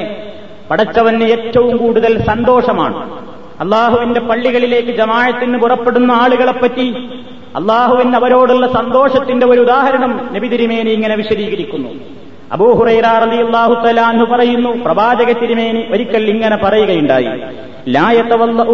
പടച്ചവന് ഏറ്റവും കൂടുതൽ സന്തോഷമാണ്. അള്ളാഹുവിന്റെ പള്ളികളിലേക്ക് ജമാഴത്തിന് പുറപ്പെടുന്ന ആളുകളെപ്പറ്റി അള്ളാഹുവിന് അവരോടുള്ള സന്തോഷത്തിന്റെ ഒരു ഉദാഹരണം നബിതിരിമേനി ഇങ്ങനെ വിശദീകരിക്കുന്നു. അബൂഹുറൈറാറലി അള്ളാഹു തലാന്ന് പറയുന്നു പ്രവാചക തിരുമേനി ഒരിക്കൽ ഇങ്ങനെ പറയുകയുണ്ടായി. ലായത്തവല്ലും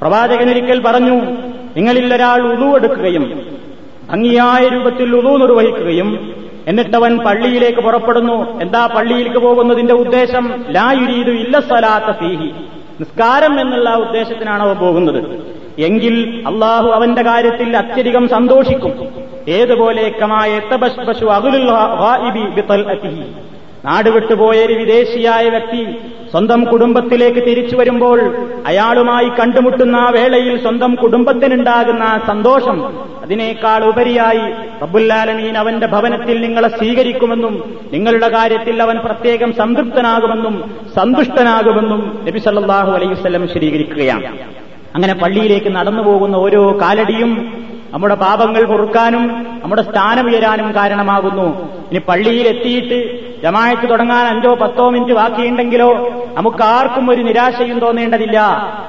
പ്രവാചകനൊരിക്കൽ പറഞ്ഞു നിങ്ങളിലൊരാൾ ഉതു എടുക്കുകയും ഭംഗിയായ രൂപത്തിൽ ഉതു നിർവഹിക്കുകയും എന്നിട്ടവൻ പള്ളിയിലേക്ക് പുറപ്പെടുന്നു. എന്താ പള്ളിയിലേക്ക് പോകുന്നതിന്റെ ഉദ്ദേശം? ലായുരീതു ഇല്ല സലാത്ത ഫീഹി. നിസ്കാരം എന്നുള്ള ഉദ്ദേശത്തിനാണ് അവ പോകുന്നത്? എങ്കിൽ അള്ളാഹു അവന്റെ കാര്യത്തിൽ അത്യധികം സന്തോഷിക്കും. ഏതുപോലെ നാട് വിട്ടുപോയ ഒരു വിദേശിയായ വ്യക്തി സ്വന്തം കുടുംബത്തിലേക്ക് തിരിച്ചു വരുമ്പോൾ അയാളുമായി കണ്ടുമുട്ടുന്ന ആ വേളയിൽ സ്വന്തം കുടുംബത്തിനുണ്ടാകുന്ന സന്തോഷം അതിനേക്കാൾ ഉപരിയായി റബ്ബുല്ലാലമീൻ അവന്റെ ഭവനത്തിൽ നിങ്ങളെ സ്വീകരിക്കുമെന്നും നിങ്ങളുടെ കാര്യത്തിൽ അവൻ പ്രത്യേകം സംതൃപ്തനാകുമെന്നും സന്തുഷ്ടനാകുമെന്നും നബി സല്ലല്ലാഹു അലൈഹി വസല്ലം ശരീകരിക്കുകയാണ് അങ്ങനെ പള്ളിയിലേക്ക് നടന്നു പോകുന്ന ഓരോ കാലടിയും നമ്മുടെ പാപങ്ങൾ പൊറുക്കാനും നമ്മുടെ സ്ഥാനം ഉയരാനും കാരണമാകുന്നു. ഇനി പള്ളിയിൽ എത്തിയിട്ട് ജമായത്ത് തുടങ്ങാൻ അഞ്ചോ പത്തോ മിനിറ്റ് ബാക്കിയുണ്ടെങ്കിലോ നമുക്ക് ആർക്കും ഒരു നിരാശയും തോന്നേണ്ടതില്ല.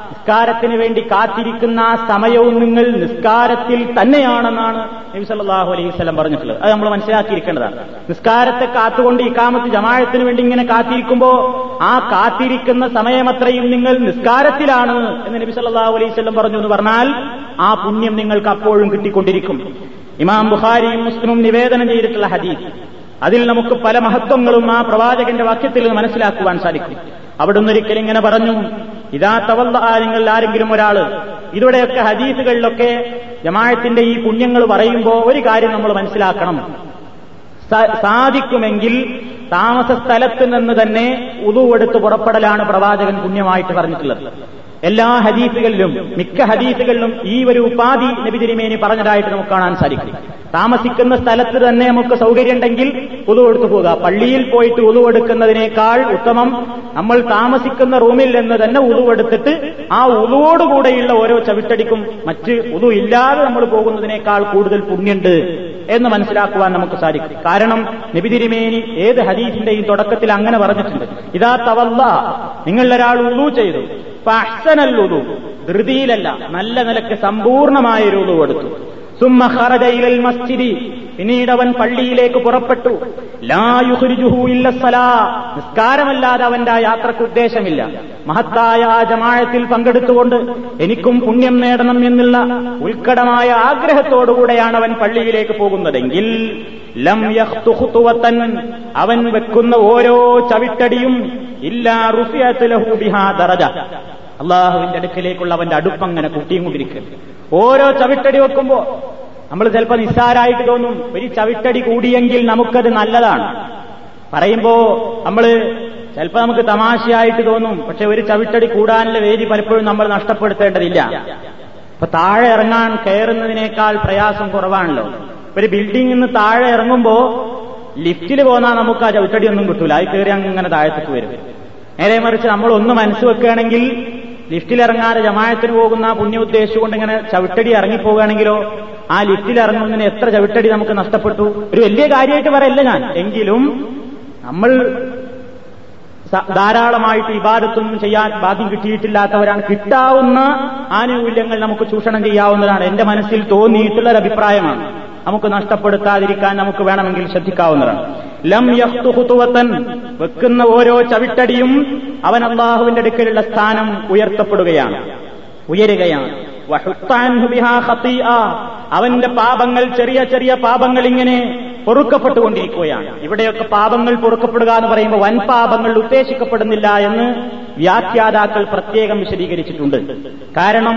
നിസ്കാരത്തിന് വേണ്ടി കാത്തിരിക്കുന്ന സമയവും നിങ്ങൾ നിസ്കാരത്തിൽ തന്നെയാണെന്നാണ് നബി സല്ലല്ലാഹു അലൈഹി സ്വലം പറഞ്ഞിട്ടുള്ളത്. അത് നമ്മൾ മനസ്സിലാക്കിയിരിക്കേണ്ടതാണ്. നിസ്കാരത്തെ കാത്തുകൊണ്ട് ഈ കാമത്ത് ജമായത്തിന് വേണ്ടി ഇങ്ങനെ കാത്തിരിക്കുമ്പോൾ ആ കാത്തിരിക്കുന്ന സമയമത്രയും നിങ്ങൾ നിസ്കാരത്തിലാണ് എന്ന് നബി സല്ലല്ലാഹു അലൈഹി വസല്ലം പറഞ്ഞു എന്ന് പറഞ്ഞാൽ ആ പുണ്യം നിങ്ങൾക്ക് അപ്പോഴും കിട്ടിക്കൊണ്ടിരിക്കും. ഇമാം ബുഖാരിയും മുസ്ലിമും നിവേദനം ചെയ്തിട്ടുള്ള ഹദീസ്. അതിൽ നമുക്ക് പല മഹത്വങ്ങളും ആ പ്രവാചകന്റെ വാക്യത്തിൽ നിന്ന് മനസ്സിലാക്കുവാൻ സാധിക്കും. അവിടുന്ന് ഒരിക്കൽ ഇങ്ങനെ പറഞ്ഞു ഇതാ തവല്ല ആരെങ്കിൽ ആരെങ്കിലും ഒരാൾ ഇവിടെയൊക്കെ ഹദീസുകളിലൊക്കെ ജമായത്തിന്റെ ഈ പുണ്യങ്ങൾ പറയുമ്പോൾ ഒരു കാര്യം നമ്മൾ മനസ്സിലാക്കണം. സാധിക്കുമെങ്കിൽ താമസ സ്ഥലത്ത് നിന്ന് തന്നെ ഉതുവെടുത്ത് പുറപ്പെടലാണ് പ്രവാചകൻ പുണ്യമായിട്ട് പറഞ്ഞിട്ടുള്ളത്. എല്ലാ ഹദീസുകളിലും മിക്ക ഹദീസുകളിലും ഈ ഒരു ഉപാധി നബി തിരുമേനി പറഞ്ഞതായിട്ട് നമുക്ക് കാണാൻ സാധിക്കും. താമസിക്കുന്ന സ്ഥലത്ത് തന്നെ നമുക്ക് സൗകര്യമുണ്ടെങ്കിൽ ഉതുവെടുത്തു പോകുക പള്ളിയിൽ പോയിട്ട് ഉതുവെടുക്കുന്നതിനേക്കാൾ ഉത്തമം നമ്മൾ താമസിക്കുന്ന റൂമിൽ നിന്ന് തന്നെ ഉതുവെടുത്തിട്ട് ആ ഉതുവോടുകൂടെയുള്ള ഓരോ ചവിട്ടടിക്കും മറ്റ് ഉതു ഇല്ലാതെ നമ്മൾ പോകുന്നതിനേക്കാൾ കൂടുതൽ പുണ്യുണ്ട് എന്ന് മനസ്സിലാക്കുവാൻ നമുക്ക് സാധിക്കും. കാരണം നബി തിരുമേനി ഏത് ഹദീസിന്റെയും തുടക്കത്തിൽ അങ്ങനെ പറഞ്ഞിട്ടുണ്ട്. ഇതാ തവല്ല നിങ്ങളിലൊരാൾ ഉളു ചെയ്തു. അഹ്സനൽ ധൃതിയിലല്ല നല്ല നിലയ്ക്ക് സമ്പൂർണമായ ഒരു കൊടുത്തു സുമ്മ ഖറജയിലൽ മസ്ജിദി. പിന്നീട് അവൻ പള്ളിയിലേക്ക് പുറപ്പെട്ടു. ലായുഹുരിജുഹു ഇല്ലസലാ നിസ്കാരമല്ലാതെ അവന്റെ ആ യാത്രയ്ക്ക് ഉദ്ദേശമില്ല. മഹത്തായ ആ ജമാഴത്തിൽ പങ്കെടുത്തുകൊണ്ട് എനിക്കും പുണ്യം നേടണം എന്നുള്ള ഉത്കടമായ ആഗ്രഹത്തോടുകൂടെയാണ് അവൻ പള്ളിയിലേക്ക് പോകുന്നതെങ്കിൽ ലം അവൻ വെക്കുന്ന ഓരോ ചവിട്ടടിയും അള്ളാഹുവിന്റെ അടുക്കലേക്കുള്ള അവന്റെ അടുപ്പങ്ങനെ കുട്ടിയും കൊണ്ടിരിക്കുക ഓരോ ചവിട്ടടി വെക്കുമ്പോ നമ്മൾ ചിലപ്പോൾ നിസ്സാരായിട്ട് തോന്നും ഒരു ചവിട്ടടി കൂടിയെങ്കിൽ നമുക്കത് നല്ലതാണ്. പറയുമ്പോ നമ്മൾ ചിലപ്പോൾ നമുക്ക് തമാശയായിട്ട് തോന്നും പക്ഷെ ഒരു ചവിട്ടടി കൂടാനുള്ള വേദി പലപ്പോഴും നമ്മൾ നഷ്ടപ്പെടുത്തേണ്ടതില്ല. ഇപ്പൊ താഴെ ഇറങ്ങാൻ കയറുന്നതിനേക്കാൾ പ്രയാസം കുറവാണല്ലോ. ഒരു ബിൽഡിംഗിൽ നിന്ന് താഴെ ഇറങ്ങുമ്പോ ലിഫ്റ്റിൽ പോന്നാൽ നമുക്ക് ആ ചവിട്ടടി ഒന്നും കിട്ടൂല. അത് കയറി അങ്ങനെ താഴത്തേക്ക് വരും. നേരെ മറിച്ച് നമ്മൾ ഒന്ന് മനസ്സ് വെക്കുകയാണെങ്കിൽ ലിഫ്റ്റിൽ ഇറങ്ങാതെ ജമായത്തിന് പോകുന്ന പുണ്യ ഉദ്ദേശിച്ചുകൊണ്ട് ഇങ്ങനെ ചവിട്ടടി ഇറങ്ങിപ്പോവുകയാണെങ്കിലോ ആ ലിഫ്റ്റിൽ ഇറങ്ങുന്നതിന് എത്ര ചവിട്ടടി നമുക്ക് നഷ്ടപ്പെട്ടു? ഒരു വലിയ കാര്യമായിട്ട് പറയല്ല ഞാൻ. എങ്കിലും നമ്മൾ ധാരാളമായിട്ട് ഇബാദത്തൊന്നും ചെയ്യാൻ ഭാഗ്യം കിട്ടിയിട്ടില്ലാത്തവരാണ്. കിട്ടാവുന്ന ആനുകൂല്യങ്ങൾ നമുക്ക് ചൂഷണം ചെയ്യാവുന്നതാണ്. എന്റെ മനസ്സിൽ തോന്നിയിട്ടുള്ള ഒരു അഭിപ്രായമാണ് നമുക്ക് നഷ്ടപ്പെടുത്താതിരിക്കാൻ നമുക്ക് വേണമെങ്കിൽ ശ്രദ്ധിക്കാവുന്നതാണ്. ലം യഹ്തുഹുത്തുവത്തൻ വെക്കുന്ന ഓരോ ചവിട്ടടിയും അവൻ അള്ളാഹുവിന്റെ അടുക്കലുള്ള സ്ഥാനം ഉയർത്തപ്പെടുകയാണ്. ഉയരുകയാണ്. അവന്റെ പാപങ്ങൾ ചെറിയ ചെറിയ പാപങ്ങൾ ഇങ്ങനെ പൊറുക്കപ്പെട്ടുകൊണ്ടിരിക്കുകയാണ്. ഇവിടെയൊക്കെ പാപങ്ങൾ പൊറുക്കപ്പെടുക എന്ന് പറയുമ്പോൾ വൻ പാപങ്ങൾ ഉദ്ദേശിക്കപ്പെടുന്നില്ല എന്ന് വ്യാഖ്യാതാക്കൾ പ്രത്യേകം വിശദീകരിച്ചിട്ടുണ്ട്. കാരണം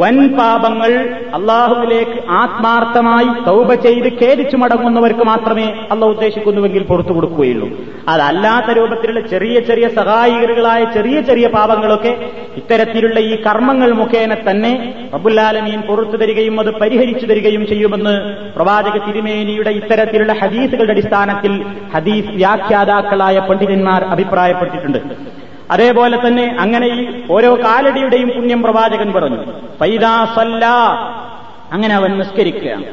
വൻ പാപങ്ങൾ അള്ളാഹുവിലേക്ക് ആത്മാർത്ഥമായി തൗബ ചെയ്ത് ഖേദിച്ചു മടങ്ങുന്നവർക്ക് മാത്രമേ അള്ളാഹ് ഉദ്ദേശിക്കുന്നുവെങ്കിൽ പുറത്തു കൊടുക്കുകയുള്ളൂ. അതല്ലാത്ത രൂപത്തിലുള്ള ചെറിയ ചെറിയ സഹായികളായ ചെറിയ ചെറിയ പാപങ്ങളൊക്കെ ഇത്തരത്തിലുള്ള ഈ കർമ്മങ്ങൾ മുഖേന തന്നെ അബുല്ലാലമീൻ പുറത്തു തരികയും അത് പരിഹരിച്ചു തരികയും ചെയ്യുമെന്ന് പ്രവാചക തിരുമേനിയുടെ ഇത്തരത്തിലുള്ള ഹദീസുകളുടെ അടിസ്ഥാനത്തിൽ ഹദീസ് വ്യാഖ്യാതാക്കളായ പണ്ഡിതന്മാർ അഭിപ്രായപ്പെട്ടിട്ടുണ്ട് അതേപോലെ തന്നെ അങ്ങനെ ഈ ഓരോ കാലടിയുടെയും പുണ്യം പ്രവാചകൻ പറഞ്ഞു ഫൈദാ സല്ല. അങ്ങനെ അവൻ നിസ്കരിക്കുകയാണ്.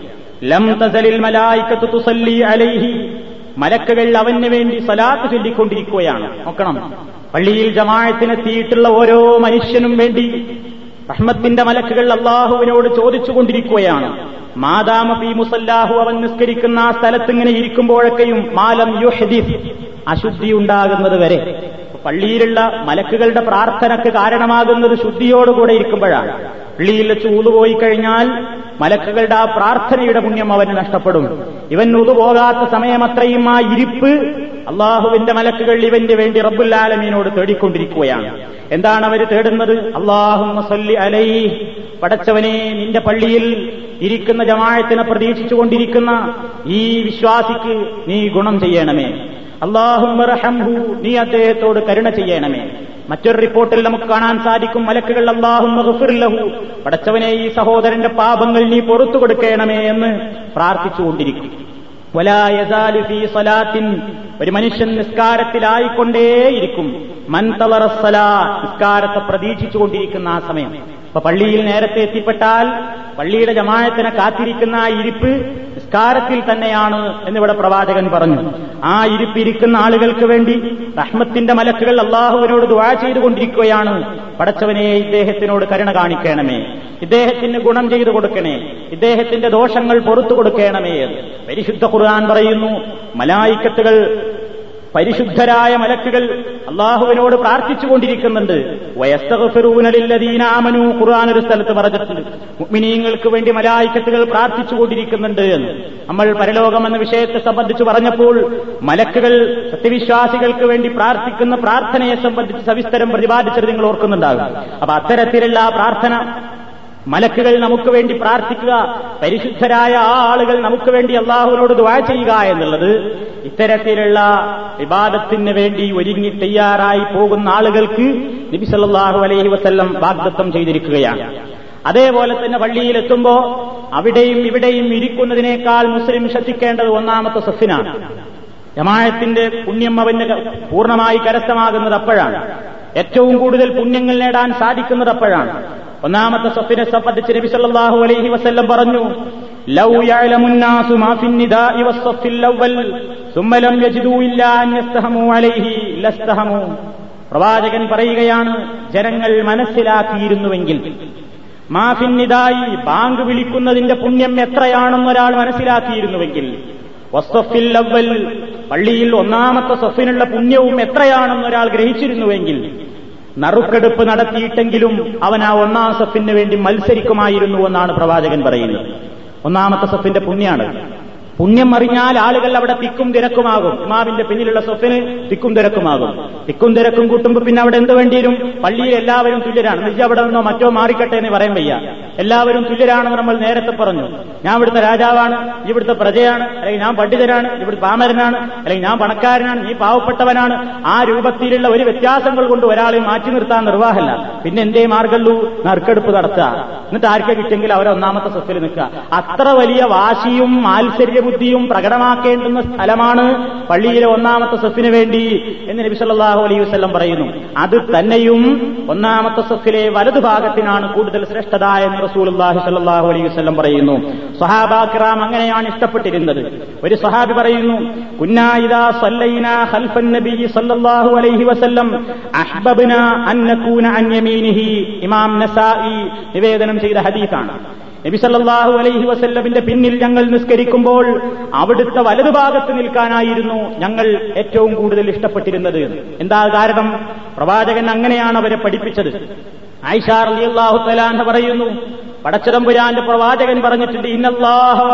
ലം തസലിൽ മലായിക്കത്ത് തുസല്ലി അലൈഹി. മലക്കുകൾ അവന് വേണ്ടി സലാത്ത് ചൊല്ലിക്കൊണ്ടിരിക്കുകയാണ്. നോക്കണം. പള്ളിയിൽ ജമാഴത്തിനെത്തിയിട്ടുള്ള ഓരോ മനുഷ്യനും വേണ്ടി റഹ്മത്തിന്റെ മലക്കുകൾ അള്ളാഹുവിനോട് ചോദിച്ചുകൊണ്ടിരിക്കുകയാണ്. മാതാമ പി മുസല്ലാഹു അവൻ നിസ്കരിക്കുന്ന ആ സ്ഥലത്ത് ഇങ്ങനെ ഇരിക്കുമ്പോഴൊക്കെയും മാലം യുഹദീസ് അശുദ്ധി ഉണ്ടാകുന്നത് വരെ. പള്ളിയിലുള്ള മലക്കുകളുടെ പ്രാർത്ഥനക്ക് കാരണമാകുന്നത് ശുദ്ധിയോടുകൂടെ ഇരിക്കുമ്പോഴാണ്. പള്ളിയിൽ വെച്ച് ഊതുപോയി കഴിഞ്ഞാൽ മലക്കുകളുടെ ആ പ്രാർത്ഥനയുടെ പുണ്യം അവന് നഷ്ടപ്പെടും. ഇവൻ ഉതുപോകാത്ത സമയമത്രയും ആ ഇരിപ്പ് അള്ളാഹുവിന്റെ മലക്കുകൾ ഇവന്റെ വേണ്ടി റബ്ബുല്ലാലമീനോട് തേടിക്കൊണ്ടിരിക്കുകയാണ്. എന്താണ് അവർ തേടുന്നത്? അള്ളാഹു അലൈ പടച്ചവനെ നിന്റെ പള്ളിയിൽ ഇരിക്കുന്ന ജമാഴത്തിനെ പ്രതീക്ഷിച്ചുകൊണ്ടിരിക്കുന്ന ഈ വിശ്വാസിക്ക് നീ ഗുണം ചെയ്യണമേ. അള്ളാഹുഹു നീ അദ്ദേഹത്തോട് കരുണ ചെയ്യണമേ. മറ്റൊരു റിപ്പോർട്ടിൽ നമുക്ക് കാണാൻ സാധിക്കും മലക്കുകൾ അള്ളാഹു പടച്ചവനെ ഈ സഹോദരന്റെ പാപങ്ങൾ നീ പുറത്തു കൊടുക്കണമേ എന്ന് പ്രാർത്ഥിച്ചുകൊണ്ടിരിക്കും. ഒരു മനുഷ്യൻ നിസ്കാരത്തിലായിക്കൊണ്ടേയിരിക്കും. മൻതളറസ്സലാ നിസ്കാരത്തെ പ്രതീക്ഷിച്ചുകൊണ്ടിരിക്കുന്ന ആ സമയം. അപ്പൊ പള്ളിയിൽ നേരത്തെ എത്തിപ്പെട്ടാൽ പള്ളിയുടെ ജമായത്തിനെ കാത്തിരിക്കുന്ന ആ ഇരിപ്പ് നിസ്കാരത്തിൽ തന്നെയാണ് എന്നിവിടെ പ്രവാചകൻ പറഞ്ഞു. ആ ഇരിപ്പിരിക്കുന്ന ആളുകൾക്ക് വേണ്ടി റഹ്മത്തിന്റെ മലക്കുകൾ അള്ളാഹുവിനോട് ദുവാ ചെയ്തുകൊണ്ടിരിക്കുകയാണ്. പടച്ചവനെ ഇദ്ദേഹത്തിനോട് കരുണ കാണിക്കണമേ. ഇദ്ദേഹത്തിന് ഗുണം ചെയ്തു കൊടുക്കണേ. ഇദ്ദേഹത്തിന്റെ ദോഷങ്ങൾ പുറത്തു കൊടുക്കണമേ പരിശുദ്ധ ഖുർആൻ പറയുന്നു മലായിക്കത്തുകൾ പരിശുദ്ധരായ മലക്കുകൾ അള്ളാഹുവിനോട് പ്രാർത്ഥിച്ചുകൊണ്ടിരിക്കുന്നുണ്ട്. വയസ്തകഫിറൂനലില്ലദീനാമനു ഖുർആൻ ഒരു സ്ഥലത്ത് പറഞ്ഞിട്ടുണ്ട്. മുഗ്മിനീങ്ങൾക്ക് വേണ്ടി മലായിക്കത്തുകൾ പ്രാർത്ഥിച്ചുകൊണ്ടിരിക്കുന്നുണ്ട് എന്ന്. നമ്മൾ പരലോകം എന്ന വിഷയത്തെ സംബന്ധിച്ച് പറഞ്ഞപ്പോൾ മലക്കുകൾ സത്യവിശ്വാസികൾക്ക് വേണ്ടി പ്രാർത്ഥിക്കുന്ന പ്രാർത്ഥനയെ സംബന്ധിച്ച് സവിസ്തരം പ്രതിപാദിച്ചത് നിങ്ങൾ ഓർക്കുന്നുണ്ടാകും. അപ്പൊ അത്തരത്തിലുള്ള പ്രാർത്ഥന മലക്കുകൾ നമുക്ക് വേണ്ടി പ്രാർത്ഥിക്കുക പരിശുദ്ധരായ ആളുകൾ നമുക്ക് വേണ്ടി അള്ളാഹുവിനോട് ദ്വാ ചെയ്യുക എന്നുള്ളത് ഇത്തരത്തിലുള്ള വിവാദത്തിന് വേണ്ടി ഒരുങ്ങി തയ്യാറായി പോകുന്ന ആളുകൾക്ക് നബി അലൈഹി വസ്ല്ലം വാഗ്ദത്തം ചെയ്തിരിക്കുകയാണ്. അതേപോലെ തന്നെ പള്ളിയിലെത്തുമ്പോ അവിടെയും ഇവിടെയും ഇരിക്കുന്നതിനേക്കാൾ മുസ്ലിം ശ്രദ്ധിക്കേണ്ടത് ഒന്നാമത്തെ സസ്സിനാണ് ജമായത്തിന്റെ പുണ്യം അവന് പൂർണമായി കരസ്ഥമാകുന്നത് അപ്പോഴാണ്. ഏറ്റവും കൂടുതൽ പുണ്യങ്ങൾ നേടാൻ സാധിക്കുന്നത് അപ്പോഴാണ്. ഒന്നാമത്തെ സ്വത്തിനെ സംബന്ധിച്ച് നബി സല്ലാഹു അലൈഹി വസ്ല്ലം പറഞ്ഞു ലൗ യഅലമുന്നാസു മാ ഫിൻ നിദാഇ വസ്സഫിൽ അവൽ സുമ്മ ലം യജിദു ഇല്ലാ അൻ യസ്തഹമു അലൈഹി ലസ്തഹമു. പ്രവാചകൻ പറയുകയാണ് ജനങ്ങൾ മനസ്സിലാക്കിയിരുന്നുവെങ്കിൽ. മാഫിന്നിതായി ബാങ്ക് വിളിക്കുന്നതിന്റെ പുണ്യം എത്രയാണെന്ന് ഒരാൾ മനസ്സിലാക്കിയിരുന്നുവെങ്കിൽ. വസ്തഫിൽ അവൽ പള്ളിയിൽ ഒന്നാമത്തെ സഫിനുള്ള പുണ്യവും എത്രയാണെന്ന് ഒരാൾ ഗ്രഹിച്ചിരുന്നുവെങ്കിൽ. നറുക്കെടുപ്പ് നടത്തിയിട്ടെങ്കിലും അവൻ ആ ഒന്നാം സഫിന് വേണ്ടി മത്സരിക്കുമായിരുന്നു എന്നാണ് പ്രവാചകൻ പറയുന്നത്. ഒന്നാമത്തെ സഫിന്റെ പുണ്യാണ്. പുണ്യം അറിഞ്ഞാൽ ആളുകൾ അവിടെ തിക്കും തിരക്കുമാകും. ഇമാമിന്റെ പിന്നിലുള്ള സ്വത്തിന് തിക്കും തിരക്കുമാകും. തിക്കും തിരക്കും കൂട്ടുമ്പോൾ പിന്നെ അവിടെ എന്ത് വേണ്ടിവരും പള്ളിയിൽ എല്ലാവരും തുല്യരാണ്. നിജ അവിടെ നിന്നോ മറ്റോ മാറിക്കട്ടെ എന്ന് പറയാൻ വയ്യ. എല്ലാവരും തുല്യരാണെന്ന് നമ്മൾ നേരത്തെ പറഞ്ഞു. ഞാൻ ഇവിടുത്തെ രാജാവാണ് ഇവിടുത്തെ പ്രജയാണ് അല്ലെങ്കിൽ ഞാൻ പണ്ഡിതരാണ് ഇവിടുത്തെ പാമരനാണ് അല്ലെങ്കിൽ ഞാൻ പണക്കാരനാണ് നീ പാവപ്പെട്ടവനാണ്. ആ രൂപത്തിലുള്ള ഒരു വ്യത്യാസങ്ങൾ കൊണ്ട് ഒരാളെ മാറ്റി നിർത്താൻ നിർവാഹമല്ല പിന്നെ എന്തേ മാർഗല്ലു നറുക്കെടുപ്പ് നടത്തുക. എന്നിട്ട് ആർക്കെ കിട്ടിയെങ്കിൽ അവരെ ഒന്നാമത്തെ സൊഫിൽ നിൽക്കുക. അത്ര വലിയ വാശിയും മാത്സര്യ ബുദ്ധിയും പ്രകടമാക്കേണ്ടുന്ന സ്ഥലമാണ് പള്ളിയിലെ ഒന്നാമത്തെ സഫിന് വേണ്ടി എന്ന് നബി സല്ലല്ലാഹു അലൈഹി വസല്ലം പറയുന്നു. അത് തന്നെയും ഒന്നാമത്തെ സ്വത്തിലെ വലതു ഭാഗത്തിനാണ് കൂടുതൽ ശ്രേഷ്ഠത എന്ന് റസൂലുള്ളാഹി സല്ലാഹു അലൈഹി വസല്ലം പറയുന്നു. സ്വഹാബാക്കിറാം അങ്ങനെയാണ് ഇഷ്ടപ്പെട്ടിരുന്നത്. ഒരു സ്വഹാബി പറയുന്നു ഇമാം നസായി നിവേദനം ചെയ്ത ഹദീസാണ്. നബി സല്ലല്ലാഹു അലൈഹി വസല്ലമിന്റെ പിന്നിൽ ഞങ്ങൾ നിസ്കരിക്കുമ്പോൾ അവിടുത്തെ വലതുഭാഗത്ത് നിൽക്കാനായിരുന്നു ഞങ്ങൾ ഏറ്റവും കൂടുതൽ ഇഷ്ടപ്പെട്ടിരുന്നത്. എന്താ കാരണം? പ്രവാചകൻ അങ്ങനെയാണ് അവരെ പഠിപ്പിച്ചത്. ഐഷാർ അലി അള്ളാഹു തലാന്ന് പറയുന്നു പടച്ചതമ്പുരാന്റെ പ്രവാചകൻ പറഞ്ഞിട്ടുണ്ട് ഇന്നല്ലാഹു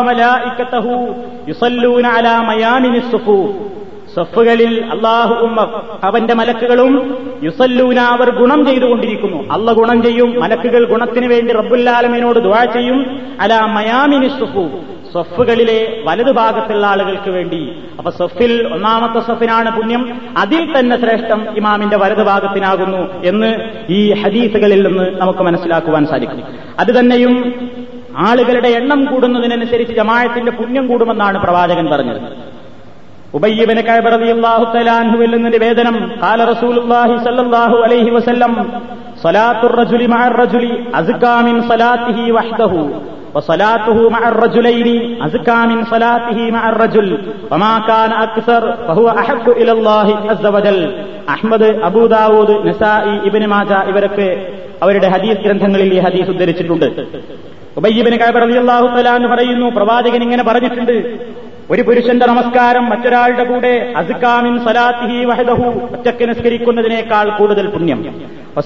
സഫുകളിൽ അള്ളാഹുവും അവന്റെ മലക്കുകളും യുസല്ലൂന അവർ ഗുണം ചെയ്തുകൊണ്ടിരിക്കുന്നു. അല്ല ഗുണം ചെയ്യും മലക്കുകൾ ഗുണത്തിന് വേണ്ടി റബ്ബുല്ലാലമിനോട് ദുവാ ചെയ്യും. അല മയാമിനി സുഫു വലതു ഭാഗത്തുള്ള ആളുകൾക്ക് വേണ്ടി. അപ്പൊ സ്വഫിൽ ഒന്നാമത്തെ സ്വഫിനാണ് പുണ്യം. അതിൽ തന്നെ ശ്രേഷ്ഠം ഇമാമിന്റെ വലതുഭാഗത്തിനാകുന്നു എന്ന് ഈ ഹദീസുകളിൽ നിന്ന് നമുക്ക് മനസ്സിലാക്കുവാൻ സാധിക്കും. അത് തന്നെയും ആളുകളുടെ എണ്ണം കൂടുന്നതിനനുസരിച്ച് ജമായത്തിന്റെ പുണ്യം കൂടുമെന്നാണ് പ്രവാചകൻ പറഞ്ഞത്. ഉബയ്യബിന് കഴബറതിയല്ലാഹു തലാൻഹുവിൽ നിന്ന് നിവേദനം കാല റസൂലുള്ളാഹി സല്ലല്ലാഹു അലൈഹി വസല്ലം സ്വലാത്തു റജുലി മഅ റജുലി അസ്കാ മിൻ സ്വലാത്തിഹി വഹ്ദഹു وصلاته مع الرجلين أزكى من صلاته مع الرجل وما كان أكثر فهو أحب إلى الله عز وجل Ahmad Abu Dawud Nasai Ibn Majah ഇവരൊക്കെ അവരുടെ ഹദീസ് ഗ്രന്ഥങ്ങളിൽ ഈ ഹദീസ് ഉദ്ധരിച്ചിട്ടുണ്ട് ഉബയ്യബിന് കഅബ് റളിയല്ലാഹു തആല പറയുന്നു പ്രവാചകൻ ഇങ്ങനെ പറഞ്ഞിട്ടുണ്ട് ഒരു പുരുഷന്റെ നമസ്കാരം മറ്റൊരാളുടെ കൂടെ അസുക്കാമിൻ സലാത്തിഹി വഹദഹു ഒറ്റയ്ക്ക് നിസ്കരിക്കുന്നതിനേക്കാൾ കൂടുതൽ പുണ്യം.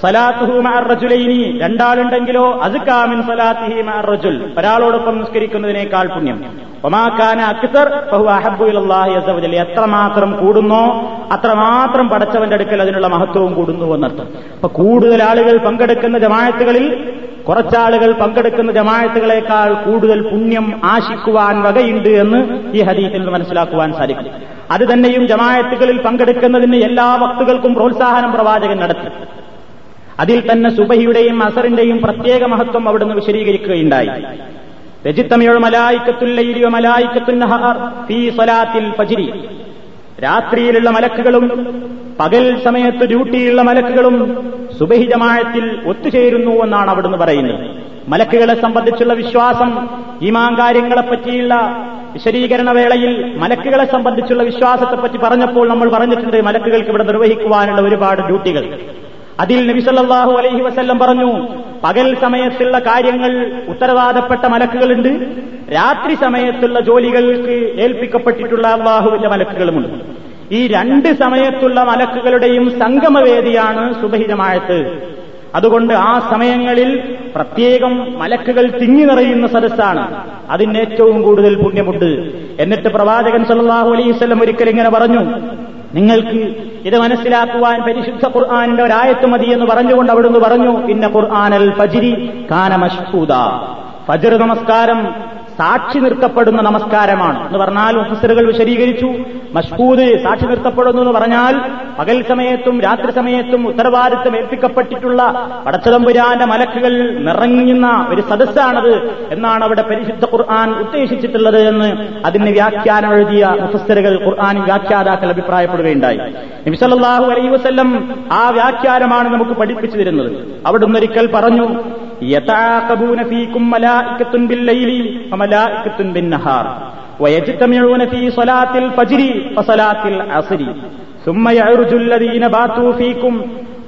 സലാത്തുഹു മഅറജുലൈനി രണ്ടാളുണ്ടെങ്കിലോ അസുക്കാമിൻ സലാത്തിഹി മഅറജുൽ ഒരാളോടൊപ്പം നിസ്കരിക്കുന്നതിനേക്കാൾ പുണ്യം. ഒമാക്കാന അക്സർ എത്രമാത്രം കൂടുന്നോ അത്രമാത്രം പടച്ചവന്റെ അടുക്കൽ അതിനുള്ള മഹത്വവും കൂടുന്നു എന്നർത്ഥം അപ്പൊ കൂടുതൽ ആളുകൾ പങ്കെടുക്കുന്ന ജമായത്തുകളിൽ കുറച്ചാളുകൾ പങ്കെടുക്കുന്ന ജമായത്തുകളെക്കാൾ കൂടുതൽ പുണ്യം ആശിക്കുവാൻ വകയുണ്ട് എന്ന് ഈ ഹദീസിൽ നിന്ന് മനസ്സിലാക്കുവാൻ സാധിക്കും. അത് തന്നെയും ജമായത്തുകളിൽ പങ്കെടുക്കുന്നതിന് എല്ലാ വക്തുകൾക്കും പ്രോത്സാഹനം പ്രവാചകൻ നടത്തി. അതിൽ തന്നെ സുബഹിയുടെയും അസറിന്റെയും പ്രത്യേക മഹത്വം അവിടുന്ന് വിശദീകരിക്കുകയുണ്ടായി. രജിത്തമയോ മലായിക്കത്തുല്ലയിലിയോ മലായിക്കത്തുന്നഹാർ ഫീ സ്വലാത്തിൽ ഫജിരി. രാത്രിയിലുള്ള മലക്കുകളും പകൽ സമയത്ത് ഡ്യൂട്ടിയുള്ള മലക്കുകളും സുബഹിജമായത്തിൽ ഒത്തുചേരുന്നു എന്നാണ് അവിടുന്ന് പറയുന്നത്. മലക്കുകളെ സംബന്ധിച്ചുള്ള വിശ്വാസം ഈമാൻ കാര്യങ്ങളെ പറ്റിയുള്ള വിശദീകരണ വേളയിൽ മലക്കുകളെ സംബന്ധിച്ചുള്ള വിശ്വാസത്തെപ്പറ്റി പറഞ്ഞപ്പോൾ നമ്മൾ പറഞ്ഞിട്ടുണ്ട് മലക്കുകൾക്ക് ഇവിടെ നിർവഹിക്കുവാനുള്ള ഒരുപാട് ഡ്യൂട്ടികൾ. അതിൽ നബിസല്ലാഹു അലൈഹി വസ്ല്ലം പറഞ്ഞു പകൽ സമയത്തുള്ള കാര്യങ്ങൾ ഉത്തരവാദപ്പെട്ട മലക്കുകളുണ്ട് രാത്രി സമയത്തുള്ള ജോലികൾക്ക് ഏൽപ്പിക്കപ്പെട്ടിട്ടുള്ള അള്ളാഹുവിന്റെ മലക്കുകളുമുണ്ട്. ഈ രണ്ട് സമയത്തുള്ള മലക്കുകളുടെയും സംഗമവേദിയാണ് സുബഹിതമായത് അതുകൊണ്ട് ആ സമയങ്ങളിൽ പ്രത്യേകം മലക്കുകൾ തിങ്ങി നിറയുന്ന സദസ്സാണ്. അതിന് ഏറ്റവും കൂടുതൽ പുണ്യമുണ്ട്. എന്നിട്ട് പ്രവാചകൻ സല്ലാഹു അലൈവല്ലം ഒരിക്കൽ ഇങ്ങനെ പറഞ്ഞു നിങ്ങൾക്ക് ഇത് മനസ്സിലാക്കുവാൻ പരിശുദ്ധ ഖുർആാനിന്റെ ഒരായത്ത് മതി എന്ന് പറഞ്ഞുകൊണ്ട് അവിടുന്ന് പറഞ്ഞു ഇന്ന ഖുർആാനൽ ഫജിരി കാന മഷ്കൂദ ഫജർ നമസ്കാരം സാക്ഷി നിർത്തപ്പെടുന്ന നമസ്കാരമാണ്. എന്ന് പറഞ്ഞാൽ ഓഫീസറുകൾ വിശദീകരിച്ചു മഷ്കൂദ് സാക്ഷി നിർത്തപ്പെടുന്നു എന്ന് പറഞ്ഞാൽ പകൽ സമയത്തും രാത്രി സമയത്തും ഉത്തരവാദിത്തം ഏൽപ്പിക്കപ്പെട്ടിട്ടുള്ള പടച്ചതമ്പുരാന്റെ മലക്കുകൾ നിറങ്ങുന്ന ഒരു സദസ്സാണത് എന്നാണ് അവിടെ പരിശുദ്ധ ഖുർആൻ ഉദ്ദേശിച്ചിട്ടുള്ളത് എന്ന് അതിന് വ്യാഖ്യാനം എഴുതിയ മുഫസ്സറുകൾ ഖുർആൻ വ്യാഖ്യാതാക്കൾ അഭിപ്രായപ്പെടുകയുണ്ടായി. നബിസല്ലാഹു അലൈഹി വസ്ല്ലം ആ വ്യാഖ്യാനമാണ് നമുക്ക് പഠിപ്പിച്ചു തരുന്നത്. അവിടുന്ന് ഒരിക്കൽ പറഞ്ഞു يتعاقبون فيكم ملائكة بالليل وملائكة بالنهار ويجتمعون في صلاة الفجر وصلاة العصر ثم يعرج الذين باتوا فيكم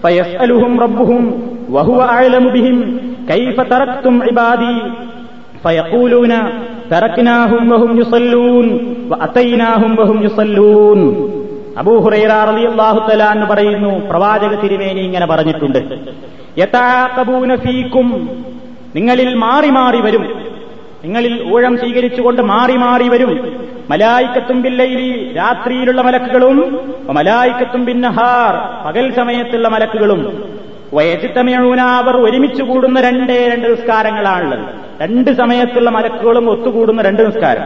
فيسألهم ربهم وهو أعلم بهم كيف تركتم عبادي فيقولون تركناهم وهم يصلون وأتيناهم وهم يصلون അബൂഹുറൈറ റളിയല്ലാഹു തആല എന്ന് പറയുന്നു പ്രവാചക തിരുമേനി ഇങ്ങനെ പറഞ്ഞിട്ടുണ്ട് യതാഖബൂന ഫീക്കും. നിങ്ങളിൽ മാറി മാറി വരും. നിങ്ങളിൽ ഊഴം സ്വീകരിച്ചുകൊണ്ട് മാറി മാറി വരും. മലായിക്കത്തും ബില്ലയിലി രാത്രിയിലുള്ള മലക്കുകളും മലായിക്കത്തും ബിന്നഹാർ പകൽ സമയത്തുള്ള മലക്കുകളും. വയച്ചിത്തമയൂന അവർ ഒരുമിച്ച് കൂടുന്ന രണ്ടേ രണ്ട് നിസ്കാരങ്ങളാണുള്ളത്. രണ്ട് സമയത്തുള്ള മലക്കുകളും ഒത്തുകൂടുന്ന രണ്ട് നിസ്കാരം.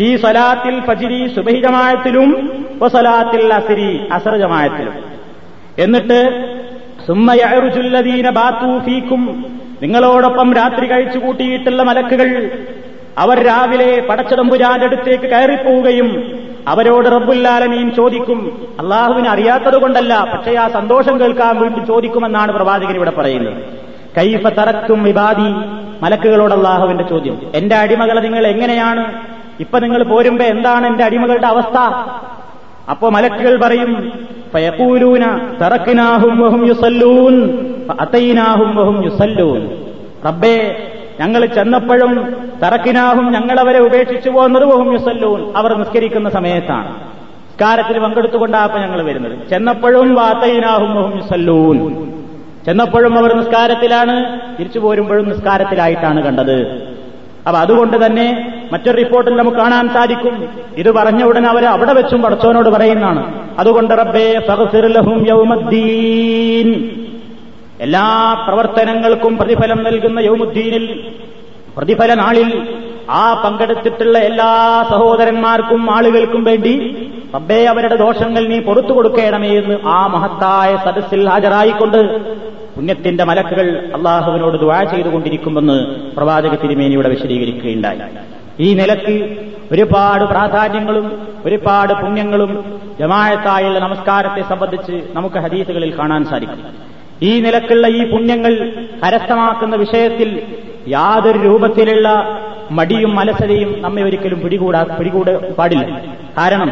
ഈ സ്വലാത്തിൽ ഫജിരി സുബഹിജമായത്തിലും സ്വലാത്തിൽ അസിരി അസർ ജമായത്തിലും എന്നിട്ട് സുമ്മയറുചുല്ലദീന ബാത്തു ഫീക്കും നിങ്ങളോടൊപ്പം രാത്രി കഴിച്ചു കൂട്ടിയിട്ടുള്ള മലക്കുകൾ അവർ രാവിലെ പടച്ചതമ്പുരാന്റെ അടുത്തേക്ക് കയറിപ്പോവുകയും അവരോട് റബ്ബുല്ലാലമീൻ ചോദിക്കും. അള്ളാഹുവിനെ അറിയാത്തത് കൊണ്ടല്ല പക്ഷേ ആ സന്തോഷം കേൾക്കാൻ വേണ്ടി ചോദിക്കുമെന്നാണ് പ്രവാചകൻ ഇവിടെ പറയുന്നത്. കൈഫ തറക്കും വിവാദി മലക്കുകളോട് അള്ളാഹുവിന്റെ ചോദ്യം. എന്റെ അടിമകളെ നിങ്ങൾ എങ്ങനെയാണ്? ഇപ്പൊ നിങ്ങൾ പോരുമ്പോ എന്താണ് എന്റെ അടിമകളുടെ അവസ്ഥ? അപ്പോ മലക്കുകൾ പറയും ഫയഖൂലൂന വഹും യുസല്ലൂൻ വഹും യുസല്ലൂൻ. റബ്ബേ ഞങ്ങൾ ചെന്നപ്പോഴും തറക്കിനാഹും ഞങ്ങളവരെ ഉപേക്ഷിച്ചു പോകുന്നത് വഹും യുസല്ലൂൻ. അവർ നിസ്കരിക്കുന്ന സമയത്താണ്. നിസ്കാരത്തിൽ പങ്കെടുത്തുകൊണ്ടാണ് ഞങ്ങൾ വരുന്നത്. ചെന്നപ്പോഴും വാത്തൈനാഹും വഹും യുസല്ലൂൻ. ചെന്നപ്പോഴും അവർ നിസ്കാരത്തിലാണ് തിരിച്ചു പോരുമ്പോഴും നിസ്കാരത്തിലായിട്ടാണ് കണ്ടത്. അപ്പൊ അതുകൊണ്ട് തന്നെ മറ്റൊരു റിപ്പോർട്ടിൽ നമുക്ക് കാണാൻ സാധിക്കും. ഇത് പറഞ്ഞ ഉടനെ അവർ അവിടെ വെച്ചും പടച്ചോനോട് പറയുന്നതാണ്. അതുകൊണ്ട് റബ്ബേ ഫഗ്ഫിർലഹും യൗമദ്ദീൻ. എല്ലാ പ്രവർത്തനങ്ങൾക്കും പ്രതിഫലം നൽകുന്ന യൗമുദ്ദീനിൽ പ്രതിഫല നാളിൽ ആ പങ്കെടുത്തിട്ടുള്ള എല്ലാ സഹോദരന്മാർക്കും ആളുകൾക്കും വേണ്ടി റബ്ബേ അവരുടെ ദോഷങ്ങൾ നീ പുറത്തു കൊടുക്കണമേ എന്ന് ആ മഹത്തായ സദസ്സിൽ ഹാജരായിക്കൊണ്ട് പുണ്യത്തിന്റെ മലക്കുകൾ അള്ളാഹുവിനോട് ദ്വാ ചെയ്തുകൊണ്ടിരിക്കുമെന്ന് പ്രവാചക തിരുമേനിയുടെ വിശദീകരിക്കുകയുണ്ടായി. ഈ നിലയ്ക്ക് ഒരുപാട് പ്രാധാന്യങ്ങളും ഒരുപാട് പുണ്യങ്ങളും ജമായത്തായുള്ള നമസ്കാരത്തെ സംബന്ധിച്ച് നമുക്ക് ഹദീസുകളിൽ കാണാൻ സാധിക്കും. ഈ നിലക്കുള്ള ഈ പുണ്യങ്ങൾ കരസ്ഥമാക്കുന്ന വിഷയത്തിൽ യാതൊരു രൂപത്തിലുള്ള മടിയും അലസതയും നമ്മെ ഒരിക്കലും പിടികൂടാ പിടികൂട പാടില്ല. കാരണം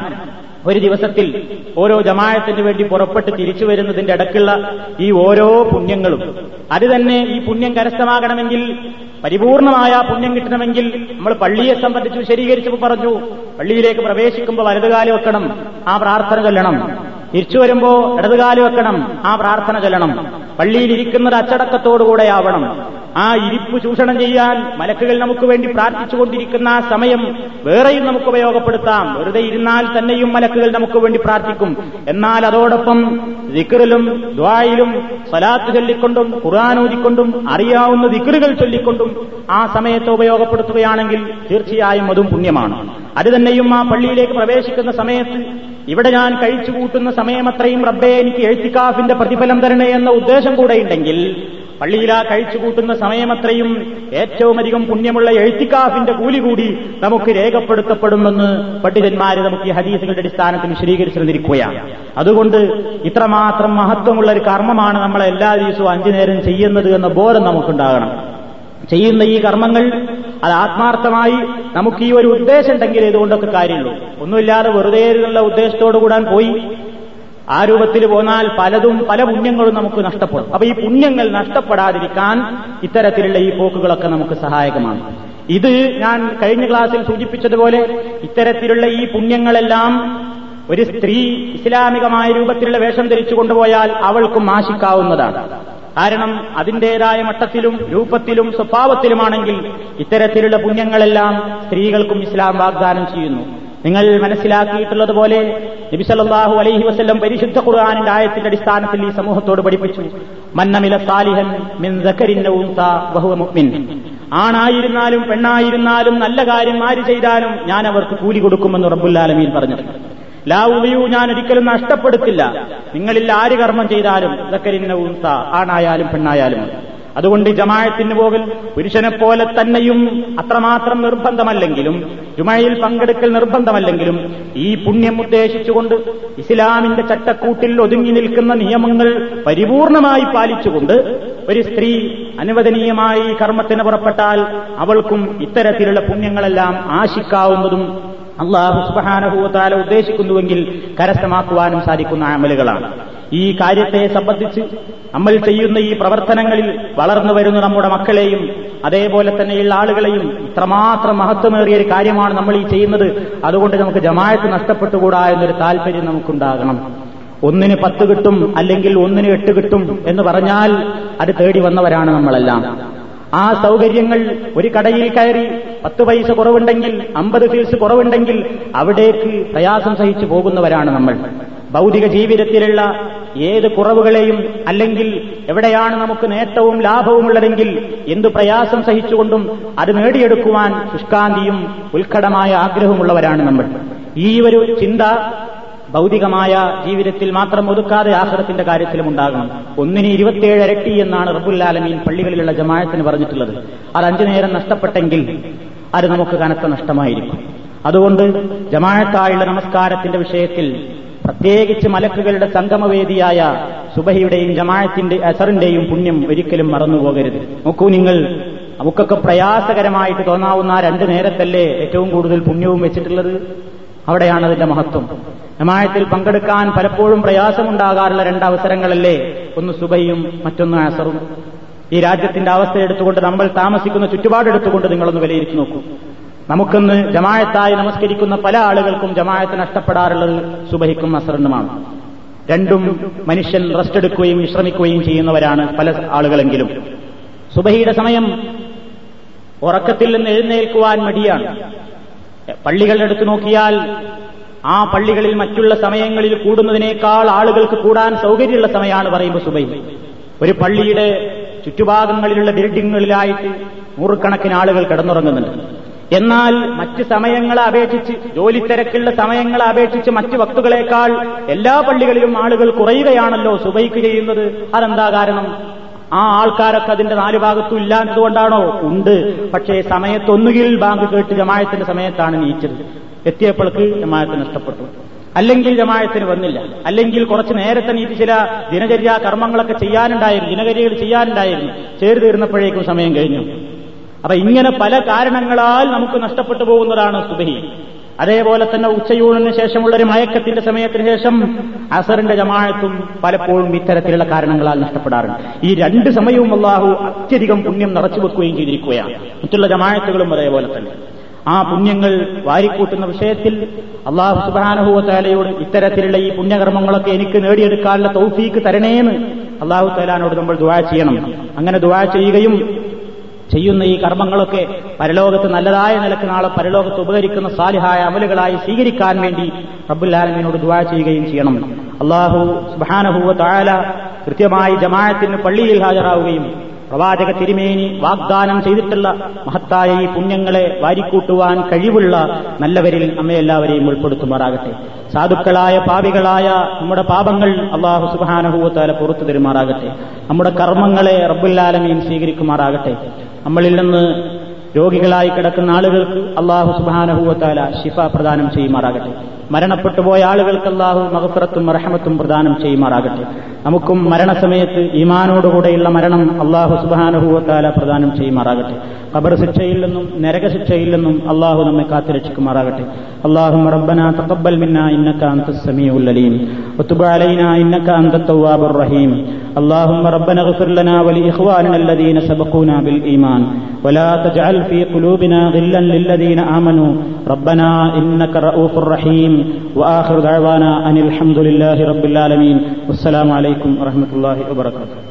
ഒരു ദിവസത്തിൽ ഓരോ ജമായത്തിന് വേണ്ടി പുറപ്പെട്ട് തിരിച്ചു വരുന്നതിന്റെ അടക്കുള്ള ഈ ഓരോ പുണ്യങ്ങളും. അത് തന്നെ ഈ പുണ്യം കരസ്ഥമാകണമെങ്കിൽ പരിപൂർണമായ പുണ്യം കിട്ടണമെങ്കിൽ നമ്മൾ പള്ളിയെ സംബന്ധിച്ച് വിശദീകരിച്ചപ്പോൾ പറഞ്ഞു പള്ളിയിലേക്ക് പ്രവേശിക്കുമ്പോൾ വലതുകാലം വെക്കണം ആ പ്രാർത്ഥന ചൊല്ലണം. തിരിച്ചു വരുമ്പോ ഇടതുകാലി വെക്കണം ആ പ്രാർത്ഥന ചൊല്ലണം. പള്ളിയിൽ ഇരിക്കുന്നത് അച്ചടക്കത്തോടുകൂടെയാവണം. ആ ഇരിപ്പ് ചൂഷണം ചെയ്യാൻ മലക്കുകൾ നമുക്ക് വേണ്ടി പ്രാർത്ഥിച്ചുകൊണ്ടിരിക്കുന്ന ആ സമയം വേറെയും നമുക്ക് ഉപയോഗപ്പെടുത്താം. വെറുതെ ഇരുന്നാൽ തന്നെയും മലക്കുകൾ നമുക്ക് വേണ്ടി പ്രാർത്ഥിക്കും. എന്നാൽ അതോടൊപ്പം ദിക്കറിലും ദ്വായിലും സ്വലാത്ത് ചൊല്ലിക്കൊണ്ടും ഖുർആാനൂതിക്കൊണ്ടും അറിയാവുന്ന ദിക്കറുകൾ ചൊല്ലിക്കൊണ്ടും ആ സമയത്ത് ഉപയോഗപ്പെടുത്തുകയാണെങ്കിൽ തീർച്ചയായും അതും പുണ്യമാണ്. അത് തന്നെയും ആ പള്ളിയിലേക്ക് പ്രവേശിക്കുന്ന സമയത്ത് ഇവിടെ ഞാൻ കഴിച്ചു കൂട്ടുന്ന സമയമത്രയും റബ്ബെ എനിക്ക് എഴുത്തിക്കാഫിന്റെ പ്രതിഫലം തരണേ എന്ന ഉദ്ദേശം കൂടെ ഉണ്ടെങ്കിൽ പള്ളിയിലാ കഴിച്ചു കൂട്ടുന്ന സമയമത്രയും ഏറ്റവും അധികം പുണ്യമുള്ള എഴുത്തിക്കാഫിന്റെ കൂലി കൂടി നമുക്ക് രേഖപ്പെടുത്തപ്പെടുമെന്ന് പണ്ഡിതന്മാര് നമുക്ക് ഈ ഹദീസുകളുടെ അടിസ്ഥാനത്തിൽ വിശദീകരിച്ചിരുന്നിരിക്കുകയാണ്. അതുകൊണ്ട് ഇത്രമാത്രം മഹത്വമുള്ള ഒരു കർമ്മമാണ് നമ്മൾ എല്ലാ ദിവസവും അഞ്ചു നേരം ചെയ്യുന്നത് എന്ന ബോധം നമുക്കുണ്ടാകണം. ചെയ്യുന്ന ഈ കർമ്മങ്ങൾ അത് ആത്മാർത്ഥമായി നമുക്ക് ഈ ഒരു ഉദ്ദേശം ഉണ്ടെങ്കിൽ ഇതുകൊണ്ടൊക്കെ കാര്യമുള്ളൂ? ഒന്നുമില്ലാതെ വെറുതെ ഉള്ള ഉദ്ദേശത്തോടു കൂടാൻ പോയി. ആ രൂപത്തിൽ പോന്നാൽ പലതും പല പുണ്യങ്ങളും നമുക്ക് നഷ്ടപ്പെടും. അപ്പൊ ഈ പുണ്യങ്ങൾ നഷ്ടപ്പെടാതിരിക്കാൻ ഇത്തരത്തിലുള്ള ഈ പോക്കുകളൊക്കെ നമുക്ക് സഹായകമാണ്. ഇത് ഞാൻ കഴിഞ്ഞ ക്ലാസ്സിൽ സൂചിപ്പിച്ചതുപോലെ ഇത്തരത്തിലുള്ള ഈ പുണ്യങ്ങളെല്ലാം ഒരു സ്ത്രീ ഇസ്ലാമികമായ രൂപത്തിലുള്ള വേഷം ധരിച്ചു കൊണ്ടുപോയാൽ അവൾക്കും ആശിക്കാവുന്നതാണ് കാരണം അതിന്റേതായ മട്ടത്തിലും രൂപത്തിലും സ്വഭാവത്തിലുമാണെങ്കിൽ ഇത്തരത്തിലുള്ള പുണ്യങ്ങളെല്ലാം സ്ത്രീകൾക്കും ഇസ്ലാം വാഗ്ദാനം ചെയ്യുന്നു. നിങ്ങൾ മനസ്സിലാക്കിയിട്ടുള്ളതുപോലെ നബിസല്ലാഹു അലൈഹി വസ്ല്ലം പരിശുദ്ധ ഖുർആാനിന്റെ ആയത്തിന്റെ അടിസ്ഥാനത്തിൽ ഈ സമൂഹത്തോട് പഠിപ്പിച്ചു. മന്നമില സാലിഹൻ മിൻ മുഅ്മിൻ. ആണായിരുന്നാലും പെണ്ണായിരുന്നാലും നല്ല കാര്യം ആര് ചെയ്താലും ഞാൻ അവർക്ക് കൂലി കൊടുക്കുമെന്ന് റബ്ബുല്ലാലമീൻ പറഞ്ഞു ലാവുളിയു ഞാൻ ഒരിക്കലും നഷ്ടപ്പെടുത്തില്ല. നിങ്ങളിൽ ആര് കർമ്മം ചെയ്താലും ഇതൊക്കെ ആണായാലും പെണ്ണായാലും. അതുകൊണ്ട് ജമായത്തിന് പോകൽ പുരുഷനെ പോലെ തന്നെയും അത്രമാത്രം നിർബന്ധമല്ലെങ്കിലും ജുമയിൽ പങ്കെടുക്കൽ നിർബന്ധമല്ലെങ്കിലും ഈ പുണ്യം ഉദ്ദേശിച്ചുകൊണ്ട് ഇസ്ലാമിന്റെ ചട്ടക്കൂട്ടിൽ ഒതുങ്ങി നിൽക്കുന്ന നിയമങ്ങൾ പരിപൂർണമായി പാലിച്ചുകൊണ്ട് ഒരു സ്ത്രീ അനുവദനീയമായി കർമ്മത്തിന് പുറപ്പെട്ടാൽ അവൾക്കും ഇത്തരത്തിലുള്ള പുണ്യങ്ങളെല്ലാം ആശിക്കാവുന്നതും അള്ളാഹു സുബഹാനഭൂവത്താല ഉദ്ദേശിക്കുന്നുവെങ്കിൽ കരസ്ഥമാക്കുവാനും സാധിക്കുന്ന അമലുകളാണ്. ഈ കാര്യത്തെ സംബന്ധിച്ച് നമ്മൾ ചെയ്യുന്ന ഈ പ്രവർത്തനങ്ങളിൽ വളർന്നു വരുന്ന നമ്മുടെ മക്കളെയും അതേപോലെ തന്നെയുള്ള ആളുകളെയും ഇത്രമാത്രം മഹത്വമേറിയ ഒരു കാര്യമാണ് നമ്മൾ ഈ ചെയ്യുന്നത്. അതുകൊണ്ട് നമുക്ക് ജമായത്ത് നഷ്ടപ്പെട്ടുകൂടാ എന്നൊരു താല്പര്യം നമുക്കുണ്ടാകണം. ഒന്നിന് പത്ത് കിട്ടും അല്ലെങ്കിൽ ഒന്നിന് എട്ട് കിട്ടും എന്ന് പറഞ്ഞാൽ അത് തേടി വന്നവരാണ് നമ്മളെല്ലാം. ആ സൗകര്യങ്ങൾ ഒരു കടയിൽ കയറി പത്ത് പൈസ കുറവുണ്ടെങ്കിൽ അമ്പത് ഫീസ് കുറവുണ്ടെങ്കിൽ അവിടേക്ക് പ്രയാസം സഹിച്ചു പോകുന്നവരാണ് നമ്മൾ. ഭൗതിക ജീവിതത്തിലുള്ള ഏത് കുറവുകളെയും അല്ലെങ്കിൽ എവിടെയാണ് നമുക്ക് നേട്ടവും ലാഭവുമുള്ളതെങ്കിൽ എന്തു പ്രയാസം സഹിച്ചുകൊണ്ടും അത് നേടിയെടുക്കുവാൻ ശുഷ്കാന്തിയും ഉത്കടമായ ആഗ്രഹമുള്ളവരാണ് നമ്മൾ. ഈ ഒരു ചിന്ത ഭൗതികമായ ജീവിതത്തിൽ മാത്രം ഒതുക്കാതെ ആഹ്റത്തിന്റെ കാര്യത്തിലും ഉണ്ടാകണം. ഒന്നിന് ഇരുപത്തിയേഴ് ഇരട്ടി എന്നാണ് റബുല്ലാലമീൻ പള്ളികളിലുള്ള ജമാഴത്തിന് പറഞ്ഞിട്ടുള്ളത്. അത് അഞ്ചു നേരം നഷ്ടപ്പെട്ടെങ്കിൽ അത് നമുക്ക് കനത്ത നഷ്ടമായിരിക്കും. അതുകൊണ്ട് ജമാഴത്തായുള്ള നമസ്കാരത്തിന്റെ വിഷയത്തിൽ പ്രത്യേകിച്ച് മലക്കുകളുടെ സംഗമവേദിയായ സുബഹിയുടെയും ജമാഴത്തിന്റെ അസറിന്റെയും പുണ്യം ഒരിക്കലും മറന്നുപോകരുത്. നോക്കൂ നിങ്ങൾ നമുക്കൊക്കെ പ്രയാസകരമായിട്ട് തോന്നാവുന്ന ആ രണ്ട് നേരത്തല്ലേ ഏറ്റവും കൂടുതൽ പുണ്യവും വെച്ചിട്ടുള്ളത്? അവിടെയാണ് അതിന്റെ മഹത്വം. ജമായത്തിൽ പങ്കെടുക്കാൻ പലപ്പോഴും പ്രയാസമുണ്ടാകാറുള്ള രണ്ടവസരങ്ങളല്ലേ ഒന്ന് സുബയും മറ്റൊന്ന് അസറും. ഈ രാജ്യത്തിന്റെ അവസ്ഥ എടുത്തുകൊണ്ട് നമ്മൾ താമസിക്കുന്ന ചുറ്റുപാടെടുത്തുകൊണ്ട് നിങ്ങളൊന്ന് വിലയിരുത്തി നോക്കൂ. നമുക്കിന്ന് ജമായത്തായി നമസ്കരിക്കുന്ന പല ആളുകൾക്കും ജമായത്ത് നഷ്ടപ്പെടാറുള്ളത് സുബഹിക്കും അസറിനുമാണ് രണ്ടും മനുഷ്യൻ റെസ്റ്റ് എടുക്കുകയും വിശ്രമിക്കുകയും ചെയ്യുന്നവരാണ് പല ആളുകളെങ്കിലും. സുബഹിയുടെ സമയം ഉറക്കത്തിൽ നിന്ന് എഴുന്നേൽക്കുവാൻ മടിയാണ്. പള്ളികളുടെ അടുത്ത് നോക്കിയാൽ ആ പള്ളികളിൽ മറ്റുള്ള സമയങ്ങളിൽ കൂടുന്നതിനേക്കാൾ ആളുകൾക്ക് കൂടാൻ സൗകര്യമുള്ള സമയമാണ് പറയുമ്പോൾ സുബൈ ഒരു പള്ളിയുടെ ചുറ്റുഭാഗങ്ങളിലുള്ള ബിൽഡിങ്ങുകളിലായിട്ട് നൂറുകണക്കിന് ആളുകൾ കിടന്നുറങ്ങുന്നുണ്ട്. എന്നാൽ മറ്റ് സമയങ്ങളെ അപേക്ഷിച്ച് ജോലി തിരക്കുള്ള സമയങ്ങളെ അപേക്ഷിച്ച് മറ്റ് വക്തുകളേക്കാൾ എല്ലാ പള്ളികളിലും ആളുകൾ കുറയുകയാണല്ലോ സുബൈക്ക് ചെയ്യുന്നത്. അതെന്താ കാരണം? ആ ആൾക്കാരൊക്കെ അതിന്റെ നാല് ഭാഗത്തും ഇല്ല എന്നതുകൊണ്ടാണോ ഉണ്ട്. പക്ഷേ സമയത്തൊന്നുകിൽ ബാങ്ക് കേട്ട് ജമായത്തിന്റെ സമയത്താണ് നീച്ചത്. എത്തിയപ്പോൾക്ക് ജമായത്ത് നഷ്ടപ്പെട്ടു. അല്ലെങ്കിൽ ജമായത്തിന് വന്നില്ല. അല്ലെങ്കിൽ കുറച്ച് നേരത്തെ നീതി ചില ദിനചര്യ കർമ്മങ്ങളൊക്കെ ചെയ്യാനുണ്ടായിരുന്നു ദിനചര്യകൾ ചെയ്യാനുണ്ടായിരുന്നു. ചേർ തീർന്നപ്പോഴേക്കും സമയം കഴിഞ്ഞു. അപ്പൊ ഇങ്ങനെ പല കാരണങ്ങളാൽ നമുക്ക് നഷ്ടപ്പെട്ടു പോകുന്നതാണ് സുബഹി. അതേപോലെ തന്നെ ഉച്ചയൂണിന് ശേഷമുള്ള ഒരു മയക്കത്തിന്റെ സമയത്തിന് ശേഷം അസറിന്റെ ജമാഴത്തും പലപ്പോഴും ഇത്തരത്തിലുള്ള കാരണങ്ങളാൽ നഷ്ടപ്പെടാറുണ്ട്. ഈ രണ്ട് സമയവും അള്ളാഹു അത്യധികം പുണ്യം നിറച്ചു വെക്കുകയും ചെയ്തിരിക്കുകയാണ്. മറ്റുള്ള ജമാഴത്തുകളും അതേപോലെ തന്നെ. ആ പുണ്യങ്ങൾ വാരിക്കൂട്ടുന്ന വിഷയത്തിൽ അള്ളാഹു സുബാനഹുവത്താലയോട് ഇത്തരത്തിലുള്ള ഈ പുണ്യകർമ്മങ്ങളൊക്കെ എനിക്ക് നേടിയെടുക്കാനുള്ള തൗഫീക്ക് തരണേന്ന് അള്ളാഹു താലാനോട് നമ്മൾ ദുവാ ചെയ്യണം. അങ്ങനെ ദുവാ ചെയ്യുകയും ചെയ്യുന്ന ഈ കർമ്മങ്ങളൊക്കെ പരലോകത്ത് നല്ലതായ നിലയ്ക്ക് നാളെ പരലോകത്ത് ഉപകരിക്കുന്ന സാലിഹായ അമലുകളായി സ്വീകരിക്കാൻ വേണ്ടി റബ്ബുല്ലാലമിനോട് ദുവാ ചെയ്യുകയും ചെയ്യണം. അള്ളാഹു സുബാനഹുവ താല കൃത്യമായി ജമായത്തിന് പള്ളിയിൽ ഹാജരാവുകയും പ്രവാചക തിരുമേനി വാഗ്ദാനം ചെയ്തിട്ടുള്ള മഹത്തായ ഈ പുണ്യങ്ങളെ വാരിക്കൂട്ടുവാൻ കഴിവുള്ള നല്ലവരിൽ നമ്മെ എല്ലാവരെയും ഉൾപ്പെടുത്തുമാറാകട്ടെ. സാധുക്കളായ പാവികളായ നമ്മുടെ പാപങ്ങൾ അള്ളാഹു സുഹാനഹൂത്താല പുറത്തു തരുമാറാകട്ടെ. നമ്മുടെ കർമ്മങ്ങളെ റബ്ബുല്ലാലമീൻ സ്വീകരിക്കുമാറാകട്ടെ. നമ്മളിൽ നിന്ന് രോഗികളായി കിടക്കുന്ന ആളുകൾക്ക് അള്ളാഹു സുബാനഹുവത്താല ശിഫ പ്രദാനം ചെയ്യുമാറാകട്ടെ. മരണപ്പെട്ടുപോയ ആളുകൾക്ക് അല്ലാഹു മഹഫറത്തും റഹമത്തും പ്രദാനം ചെയ്യുമാറാകട്ടെ. നമുക്കും മരണസമയത്ത് ഈമാനോടുകൂടെയുള്ള മരണം അള്ളാഹു സുബാനുഭൂവത്താല പ്രദാനം ചെയ്യുമാറാകട്ടെ. ഖബർ ശിക്ഷയില്ലെന്നും നരക ശിക്ഷയില്ലെന്നും അള്ളാഹു നമ്മെ കാത്തുരക്ഷിക്കുമാറാകട്ടെ. അള്ളാഹു റബ്ബന തഖബ്ബൽ മിന്ന ഇന്നക സമീ ഉല്ലലീം അലീം. വതുബ് അലൈനാ ഇന്നക റഹീം. اللهم ربنا اغفر لنا ولإخواننا الذين سبقونا بالإيمان ولا تجعل في قلوبنا غلا للذين آمنوا ربنا إنك رؤوف رحيم وآخر دعوانا أن الحمد لله رب العالمين والسلام عليكم ورحمة الله وبركاته